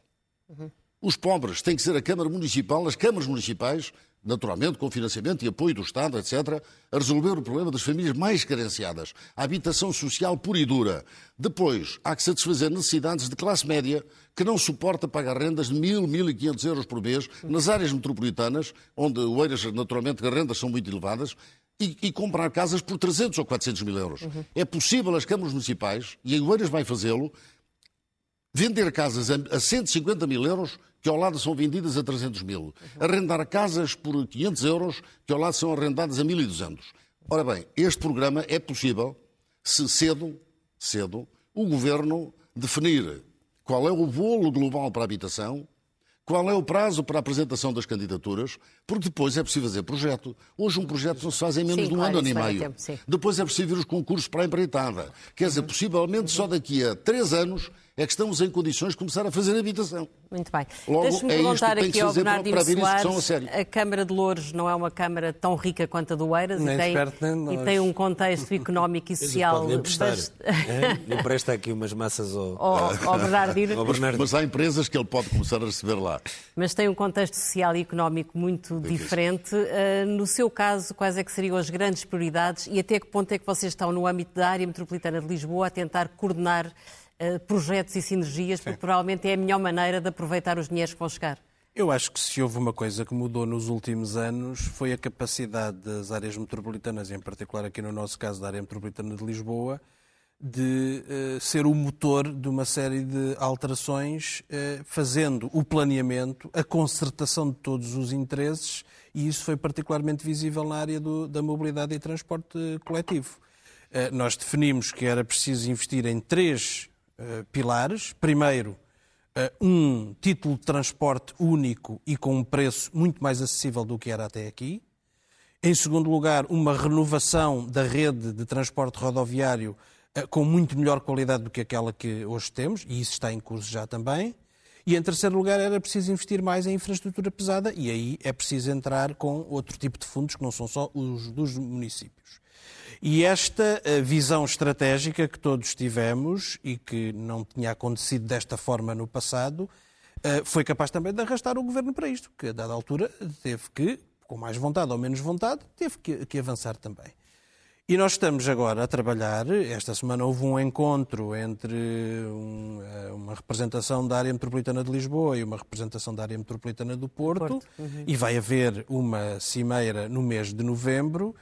Uhum. Os pobres têm que ser a Câmara Municipal, as câmaras municipais, naturalmente com financiamento e apoio do Estado, etc., a resolver o problema das famílias mais carenciadas, a habitação social pura e dura. Depois, há que satisfazer necessidades de classe média que não suporta pagar rendas de 1.000, 1.500 euros por mês nas áreas metropolitanas, onde oeiras, naturalmente, as rendas são muito elevadas, e, e, comprar casas por 300 ou 400 mil euros. Uhum. É possível as câmaras municipais, e a Oeiras vai fazê-lo, vender casas a 150 mil euros que ao lado são vendidas a 300 mil. Arrendar casas por 500 euros, que ao lado são arrendadas a 1.200. Ora bem, este programa é possível se cedo, cedo, o Governo definir qual é o bolo global para a habitação, qual é o prazo para a apresentação das candidaturas, porque depois é preciso fazer projeto. Hoje um projeto não se faz em menos sim, de um claro, ano, e meio. Tempo, depois é preciso ver os concursos para a empreitada. Quer dizer, possivelmente só daqui a três anos é que estamos em condições de começar a fazer habitação. Muito bem. Deixe-me é perguntar aqui ao para Soares, a, sério. a Câmara de Louros não é uma Câmara tão rica quanto a do Eiras e tem, e tem, um contexto económico e social... Podem emprestar. Bast... É? Empresta aqui umas massas ao, ao, ao Bernardino. ao Bernardino. Mas há empresas que ele pode começar a receber lá. Mas tem um contexto social e económico muito é diferente. Uh, no seu caso, quais é que seriam as grandes prioridades e até que ponto é que vocês estão no âmbito da área metropolitana de Lisboa a tentar coordenar uh, projetos e sinergias, porque provavelmente é a melhor maneira de aproveitar os dinheiros que vão chegar. Eu acho que se houve uma coisa que mudou nos últimos anos foi a capacidade das áreas metropolitanas, em particular aqui no nosso caso da área metropolitana de Lisboa, de uh, ser o motor de uma série de alterações, uh, fazendo o planeamento, a concertação de todos os interesses, e isso foi particularmente visível na área do, da mobilidade e transporte coletivo. Uh, nós definimos que era preciso investir em três pilares. Primeiro, um título de transporte único e com um preço muito mais acessível do que era até aqui. Em segundo lugar, uma renovação da rede de transporte rodoviário com muito melhor qualidade do que aquela que hoje temos, e isso está em curso já também. E em terceiro lugar, era preciso investir mais em infraestrutura pesada, e aí é preciso entrar com outro tipo de fundos que não são só os dos municípios. E esta eh, visão estratégica que todos tivemos e que não tinha acontecido desta forma no passado, eh, foi capaz também de arrastar o governo para isto, que a dada altura teve que, com mais vontade ou menos vontade, teve que avançar também. E nós estamos agora a trabalhar. Esta semana houve um encontro entre um, eh, uma representação da área metropolitana de Lisboa e uma representação da área metropolitana do Porto, Porto. Uhum. e vai haver uma cimeira no mês de novembro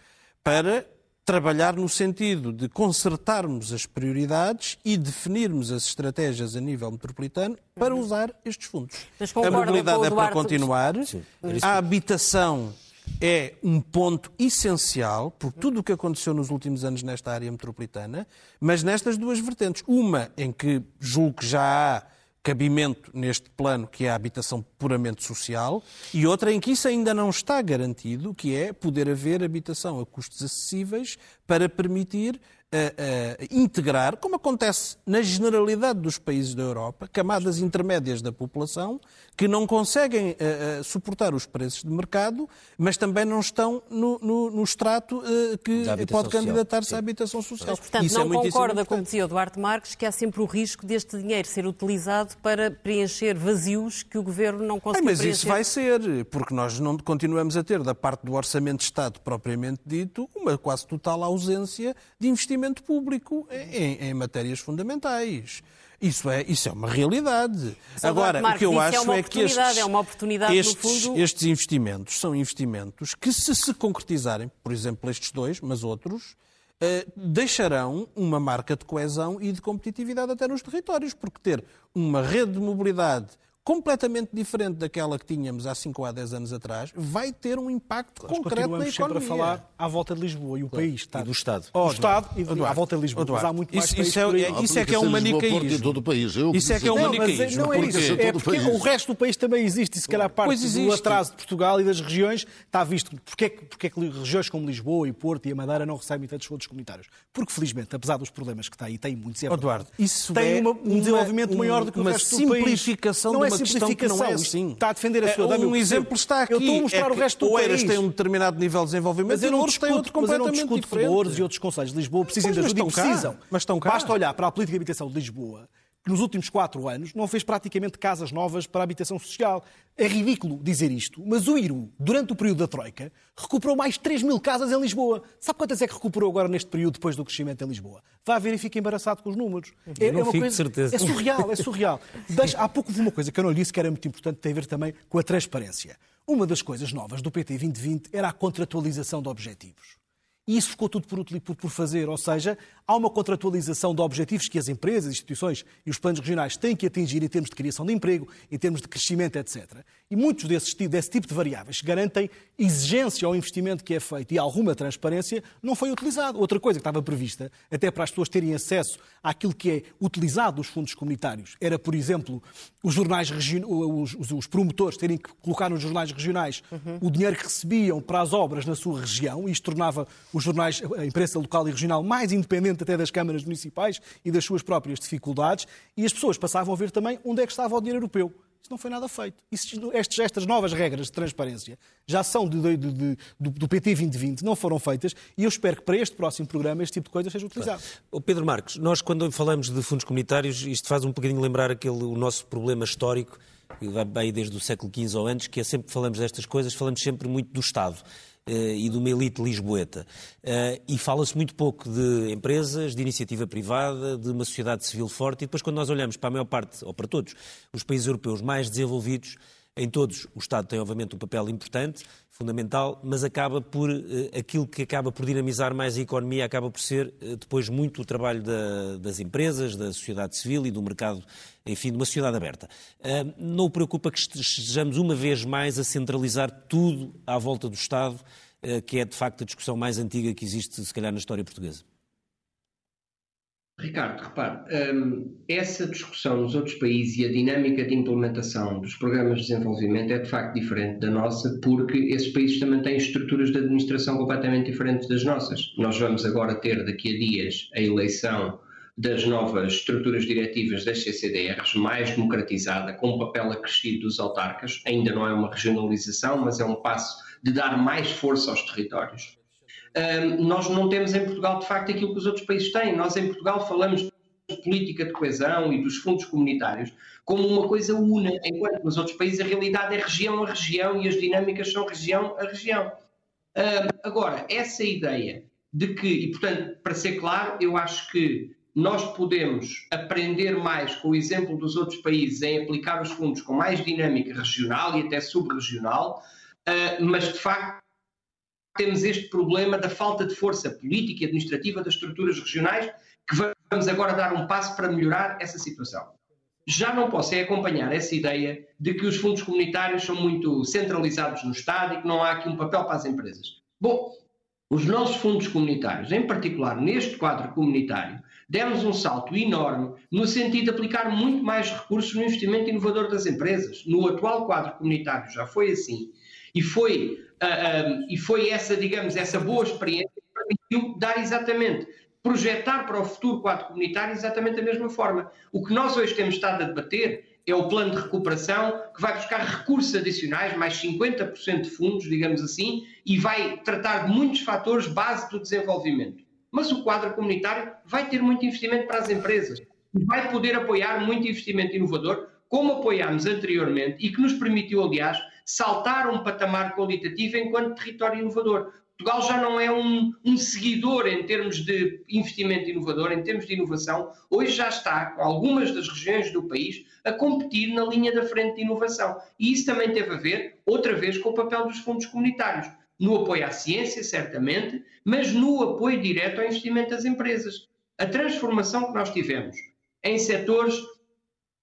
para trabalhar no sentido de consertarmos as prioridades e definirmos as estratégias a nível metropolitano para uhum. usar estes fundos. A mobilidade é para continuar, Sim. a habitação é um ponto essencial por tudo o que aconteceu nos últimos anos nesta área metropolitana, mas nestas duas vertentes. Uma em que julgo que já há cabimento neste plano, que é a habitação puramente social, e outra em que isso ainda não está garantido, que é poder haver habitação a custos acessíveis para permitir integrar, como acontece na generalidade dos países da Europa, camadas intermédias da população que não conseguem uh, suportar os preços de mercado, mas também não estão no, no, no extrato uh, que pode candidatar-se à habitação social. Mas, portanto, Isso é não é concorda com o que dizia o Duarte Marques que há sempre o risco deste dinheiro ser utilizado para preencher vazios que o Governo não consegue mas preencher. isso vai ser, porque nós não continuamos a ter, da parte do Orçamento de Estado propriamente dito, uma quase total ausência de investimento público em, em matérias fundamentais. Isso é, isso é uma realidade. Agora, Marcos, o que eu é acho é, é que estes, é uma oportunidade, estes, fundo... estes investimentos são investimentos que, se se concretizarem, por exemplo, estes dois, mas outros, eh, deixarão uma marca de coesão e de competitividade até nos territórios, porque ter uma rede de mobilidade completamente diferente daquela que tínhamos há 5 ou há 10 anos atrás, vai ter um impacto Nós concreto na economia. sempre a falar à volta de Lisboa e o claro. país está... E do Estado. Oh, do Estado e do, à volta de Lisboa. Mas há muito mais isso, isso é, isso é que é um manicaísmo. todo o país. Eu isso é que é um manicaísmo. Não, não é isso. É porque o resto do país também existe. E se calhar parte do atraso de Portugal e das regiões está visto. Porquê, porquê que regiões como Lisboa e Porto e a Madeira não recebem tantos fundos comunitários? Porque, felizmente, apesar dos problemas que está aí, tem muitos. É Eduardo, isso tem é um desenvolvimento maior do que o resto do país. Uma simplificação uma questão que não é assim. Está a defender a sua é, Um exemplo está aqui. Eu estou a mostrar é o resto do país. Oeiras tem um determinado nível de desenvolvimento mas eu não discuto, tem outro completamente mas eu não discuto diferente. e outros conselhos de Lisboa precisam de ajuda precisam. Mas estão cá. Basta olhar para a política de habitação de Lisboa que nos últimos quatro anos não fez praticamente casas novas para a habitação social. É ridículo dizer isto, mas o Iru, durante o período da Troika, recuperou mais 3 mil casas em Lisboa. Sabe quantas é que recuperou agora neste período depois do crescimento em Lisboa? Vá ver e fica embaraçado com os números. É, não é uma fico coisa, certeza. É surreal, é surreal. Deixa, há pouco houve uma coisa que eu não lhe disse que era muito importante, tem a ver também com a transparência. Uma das coisas novas do PT 2020 era a contratualização de objetivos. E isso ficou tudo por, por, por, fazer, ou seja, há uma contratualização de objetivos que as empresas, instituições e os planos regionais têm que atingir em termos de criação de emprego, em termos de crescimento, etc. E muitos desses, desse tipo de variáveis que garantem exigência ao investimento que é feito e alguma transparência não foi utilizado. Outra coisa que estava prevista, até para as pessoas terem acesso àquilo que é utilizado dos fundos comunitários, era, por exemplo, os jornais os, os, os promotores terem que colocar nos jornais regionais uhum. o dinheiro que recebiam para as obras na sua região, e isto tornava os jornais, a imprensa local e regional, mais independente até das câmaras municipais e das suas próprias dificuldades, e as pessoas passavam a ver também onde é que estava o dinheiro europeu. Isso não foi nada feito. Estes, estas novas regras de transparência já são de, de, de, do, do, PT 2020, não foram feitas, e eu espero que para este próximo programa este tipo de coisa seja utilizado. Claro. Pedro Marcos, nós quando falamos de fundos comunitários, isto faz um bocadinho lembrar aquele, o nosso problema histórico, que vai desde o século XV ou antes, que é sempre que falamos destas coisas, falamos sempre muito do Estado. Eh, e de uma elite lisboeta. Eh, e fala-se muito pouco de empresas, de iniciativa privada, de uma sociedade civil forte, e depois, quando nós olhamos para a maior parte, ou para todos, os países europeus mais desenvolvidos, Em todos, o Estado tem, obviamente, um papel importante, fundamental, mas acaba por, eh, aquilo que acaba por dinamizar mais a economia acaba por ser, eh, depois, muito o trabalho da, das empresas, da sociedade civil e do mercado, enfim, de uma sociedade aberta. Não o preocupa que estejamos uma vez mais a centralizar tudo à volta do Estado, que é, de facto, a discussão mais antiga que existe, se calhar, na história portuguesa? Ricardo, repare, um, essa discussão nos outros países e a dinâmica de implementação dos programas de desenvolvimento é de facto diferente da nossa, porque esses países também têm estruturas de administração completamente diferentes das nossas. Nós vamos agora ter daqui a dias a eleição das novas estruturas diretivas das CCDRs, mais democratizada, com um papel acrescido dos autarcas. Ainda não é uma regionalização, mas é um passo de dar mais força aos territórios nós não temos em Portugal, de facto, aquilo que os outros países têm. Nós, em Portugal, falamos de política de coesão e dos fundos comunitários como uma coisa una, enquanto nos outros países a realidade é região a região e as dinâmicas são região a região. agora, essa ideia de que, e portanto, para ser claro, eu acho que nós podemos aprender mais com o exemplo dos outros países em aplicar os fundos com mais dinâmica regional e até subregional, mas de facto temos este problema da falta de força política e administrativa das estruturas regionais, que vamos agora dar um passo para melhorar essa situação. Já não posso é acompanhar essa ideia de que os fundos comunitários são muito centralizados no Estado e que não há aqui um papel para as empresas. Bom, os nossos fundos comunitários, em particular neste quadro comunitário, demos um salto enorme no sentido de aplicar muito mais recursos no investimento inovador das empresas. No atual quadro comunitário já foi assim. E foi uh, e foi essa, digamos, essa boa experiência que permitiu dar exatamente, projetar para o futuro quadro comunitário exatamente da mesma forma. O que nós hoje temos estado a debater é o plano de recuperação que vai buscar recursos adicionais, mais 50% de fundos, digamos assim, e vai tratar de muitos fatores base do desenvolvimento. Mas o quadro comunitário vai ter muito investimento para as empresas e vai poder apoiar muito investimento inovador, como apoiámos anteriormente e que nos permitiu, aliás, saltar um patamar qualitativo enquanto território inovador. Portugal já não é um, um, seguidor em termos de investimento inovador, em termos de inovação, hoje já está, com algumas das regiões do país, a competir na linha da frente de inovação. E isso também teve a ver, outra vez, com o papel dos fundos comunitários. No apoio à ciência, certamente, mas no apoio direto ao investimento das empresas. A transformação que nós tivemos em setores,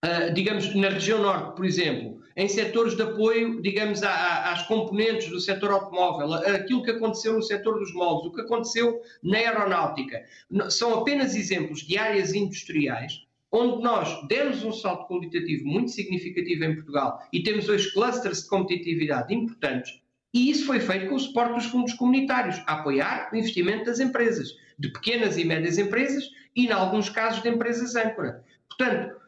ah, digamos, na região norte, por exemplo, em setores de apoio, digamos, às componentes do setor automóvel, aquilo que aconteceu no setor dos moldes, o que aconteceu na aeronáutica. São apenas exemplos de áreas industriais onde nós demos um salto qualitativo muito significativo em Portugal e temos hoje clusters de competitividade importantes, e isso foi feito com o suporte dos fundos comunitários, a apoiar o investimento das empresas, de pequenas e médias empresas e, em alguns casos, de empresas âncora. Portanto,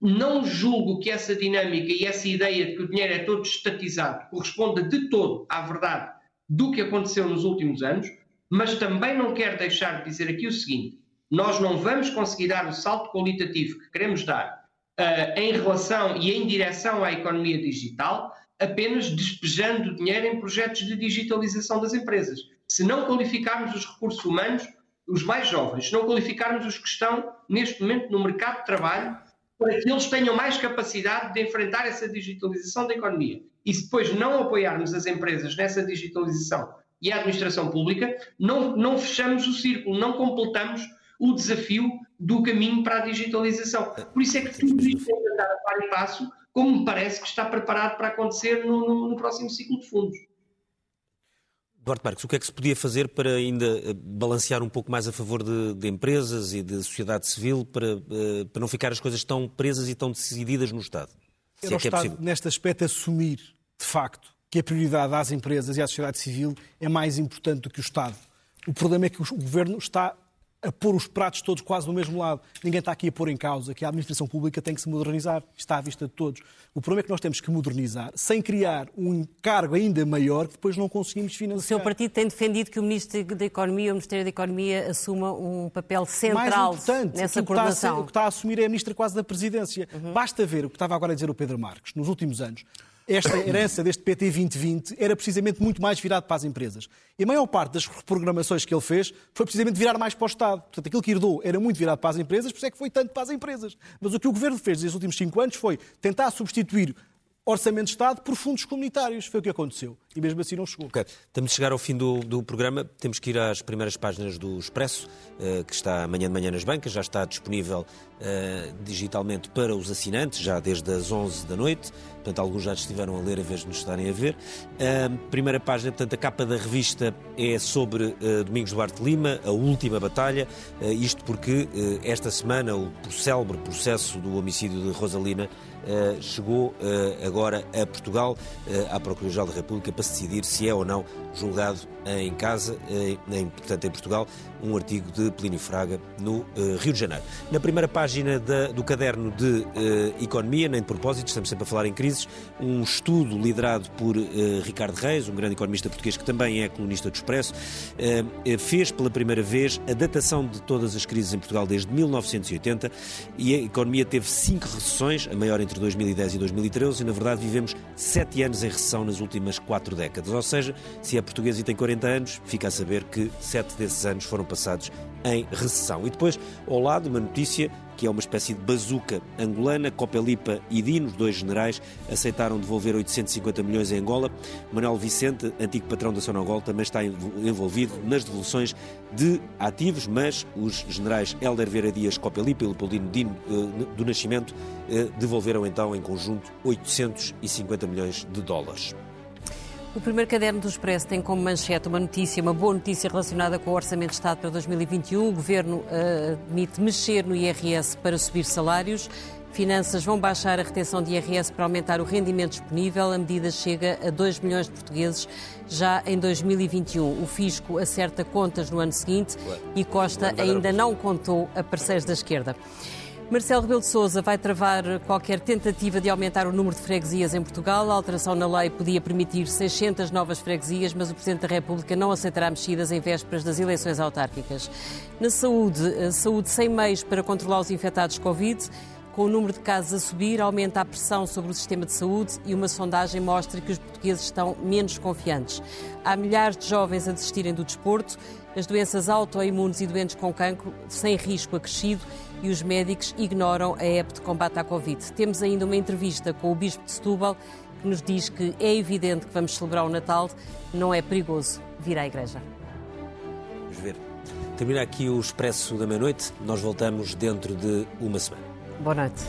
não julgo que essa dinâmica e essa ideia de que o dinheiro é todo estatizado corresponda de todo à verdade do que aconteceu nos últimos anos, mas também não quero deixar de dizer aqui o seguinte: nós não vamos conseguir dar o salto qualitativo que queremos dar uh, em relação e em direção à economia digital apenas despejando dinheiro em projetos de digitalização das empresas. Se não qualificarmos os recursos humanos, os mais jovens, se não qualificarmos os que estão neste momento no mercado de trabalho, para que eles tenham mais capacidade de enfrentar essa digitalização da economia. E se depois não apoiarmos as empresas nessa digitalização e a administração pública, não, não fechamos o círculo, não completamos o desafio do caminho para a digitalização. Por isso é que tudo isto andar a par e passo, como me parece que está preparado para acontecer no, no, no próximo ciclo de fundos. Duarte Marques, o que é que se podia fazer para ainda eh, balancear um pouco mais a favor de, de empresas e de sociedade civil para, eh, para não ficar as coisas tão presas e tão decididas no Estado? É que é Estado, possível. neste aspecto, assumir, de facto, que a prioridade às empresas e à sociedade civil é mais importante do que o Estado. O problema é que o Governo está a pôr os pratos todos quase no mesmo lado. Ninguém está aqui a pôr em causa que a administração pública tem que se modernizar. Está à vista de todos. O problema é que nós temos que modernizar sem criar um encargo ainda maior que depois não conseguimos financiar. O seu partido tem defendido que o Ministro da Economia, o Ministério da Economia, assuma um papel central nessa coordenação. O que está a assumir é a Ministra quase da Presidência. Uhum. Basta ver o que estava agora a dizer o Pedro Marques. Nos últimos anos, esta herança deste PT 2020 era precisamente muito mais virado para as empresas. E a maior parte das reprogramações que ele fez foi precisamente virar mais para o Estado. Portanto, aquilo que herdou era muito virado para as empresas, por isso é que foi tanto para as empresas. Mas o que o Governo fez nestes últimos cinco anos foi tentar substituir orçamento de Estado por fundos comunitários. Foi o que aconteceu. E mesmo assim não chegou. Okay. Estamos a chegar ao fim do, do, programa. Temos que ir às primeiras páginas do Expresso, uh, que está amanhã de manhã nas bancas. Já está disponível uh, digitalmente para os assinantes, já desde as 11 da noite. Portanto, alguns já estiveram a ler, a vez de nos estarem a ver. Primeira página, portanto, a capa da revista é sobre uh, Domingos Duarte Lima, a última batalha. Uh, isto porque esta semana o célebre processo do homicídio de Rosalina chegou agora a Portugal, à Procuradoria-Geral da República, para se decidir se é ou não julgado em casa, em, portanto em Portugal, um artigo de Plínio Fraga no Rio de Janeiro. Na primeira página da, do caderno de Economia, nem de propósito, estamos sempre a falar em crises, um estudo liderado por Ricardo Reis, um grande economista português que também é colunista do Expresso, fez pela primeira vez a datação de todas as crises em Portugal desde 1980 e a economia teve cinco recessões, a maior entre 2010 e 2013, e na verdade vivemos sete anos em recessão nas últimas quatro décadas. Ou seja, se é português e tem 40 anos, fica a saber que sete desses anos foram passados em recessão. E depois, ao lado, uma notícia que é uma espécie de bazuca angolana. Copelipa e Dino, os dois generais, aceitaram devolver 850 milhões em Angola. Manuel Vicente, antigo patrão da Sonangol, também está envolvido nas devoluções de ativos, mas os generais Helder Vieira Dias Copelipa e Leopoldino Dino eh, do Nascimento eh, devolveram então em conjunto 850 milhões de dólares. O primeiro caderno do Expresso tem como manchete uma notícia, uma boa notícia relacionada com o Orçamento de Estado para 2021. O Governo uh, admite mexer no IRS para subir salários. Finanças vão baixar a retenção de IRS para aumentar o rendimento disponível. A medida chega a 2 milhões de portugueses já em 2021. O Fisco acerta contas no ano seguinte e Costa ainda não contou a parceiros da esquerda. Marcelo Rebelo de Sousa vai travar qualquer tentativa de aumentar o número de freguesias em Portugal. A alteração na lei podia permitir 600 novas freguesias, mas o Presidente da República não aceitará mexidas em vésperas das eleições autárquicas. Na saúde, saúde sem meios para controlar os infectados Covid. Com o número de casos a subir, aumenta a pressão sobre o sistema de saúde e uma sondagem mostra que os portugueses estão menos confiantes. Há milhares de jovens a desistirem do desporto, as doenças autoimunes e doentes com cancro sem risco acrescido e os médicos ignoram a app de combate à Covid. Temos ainda uma entrevista com o Bispo de Setúbal que nos diz que é evidente que vamos celebrar o Natal, não é perigoso vir à igreja. Vamos ver. Termina aqui o Expresso da Meia-Noite. Nós voltamos dentro de uma semana. Boa noite.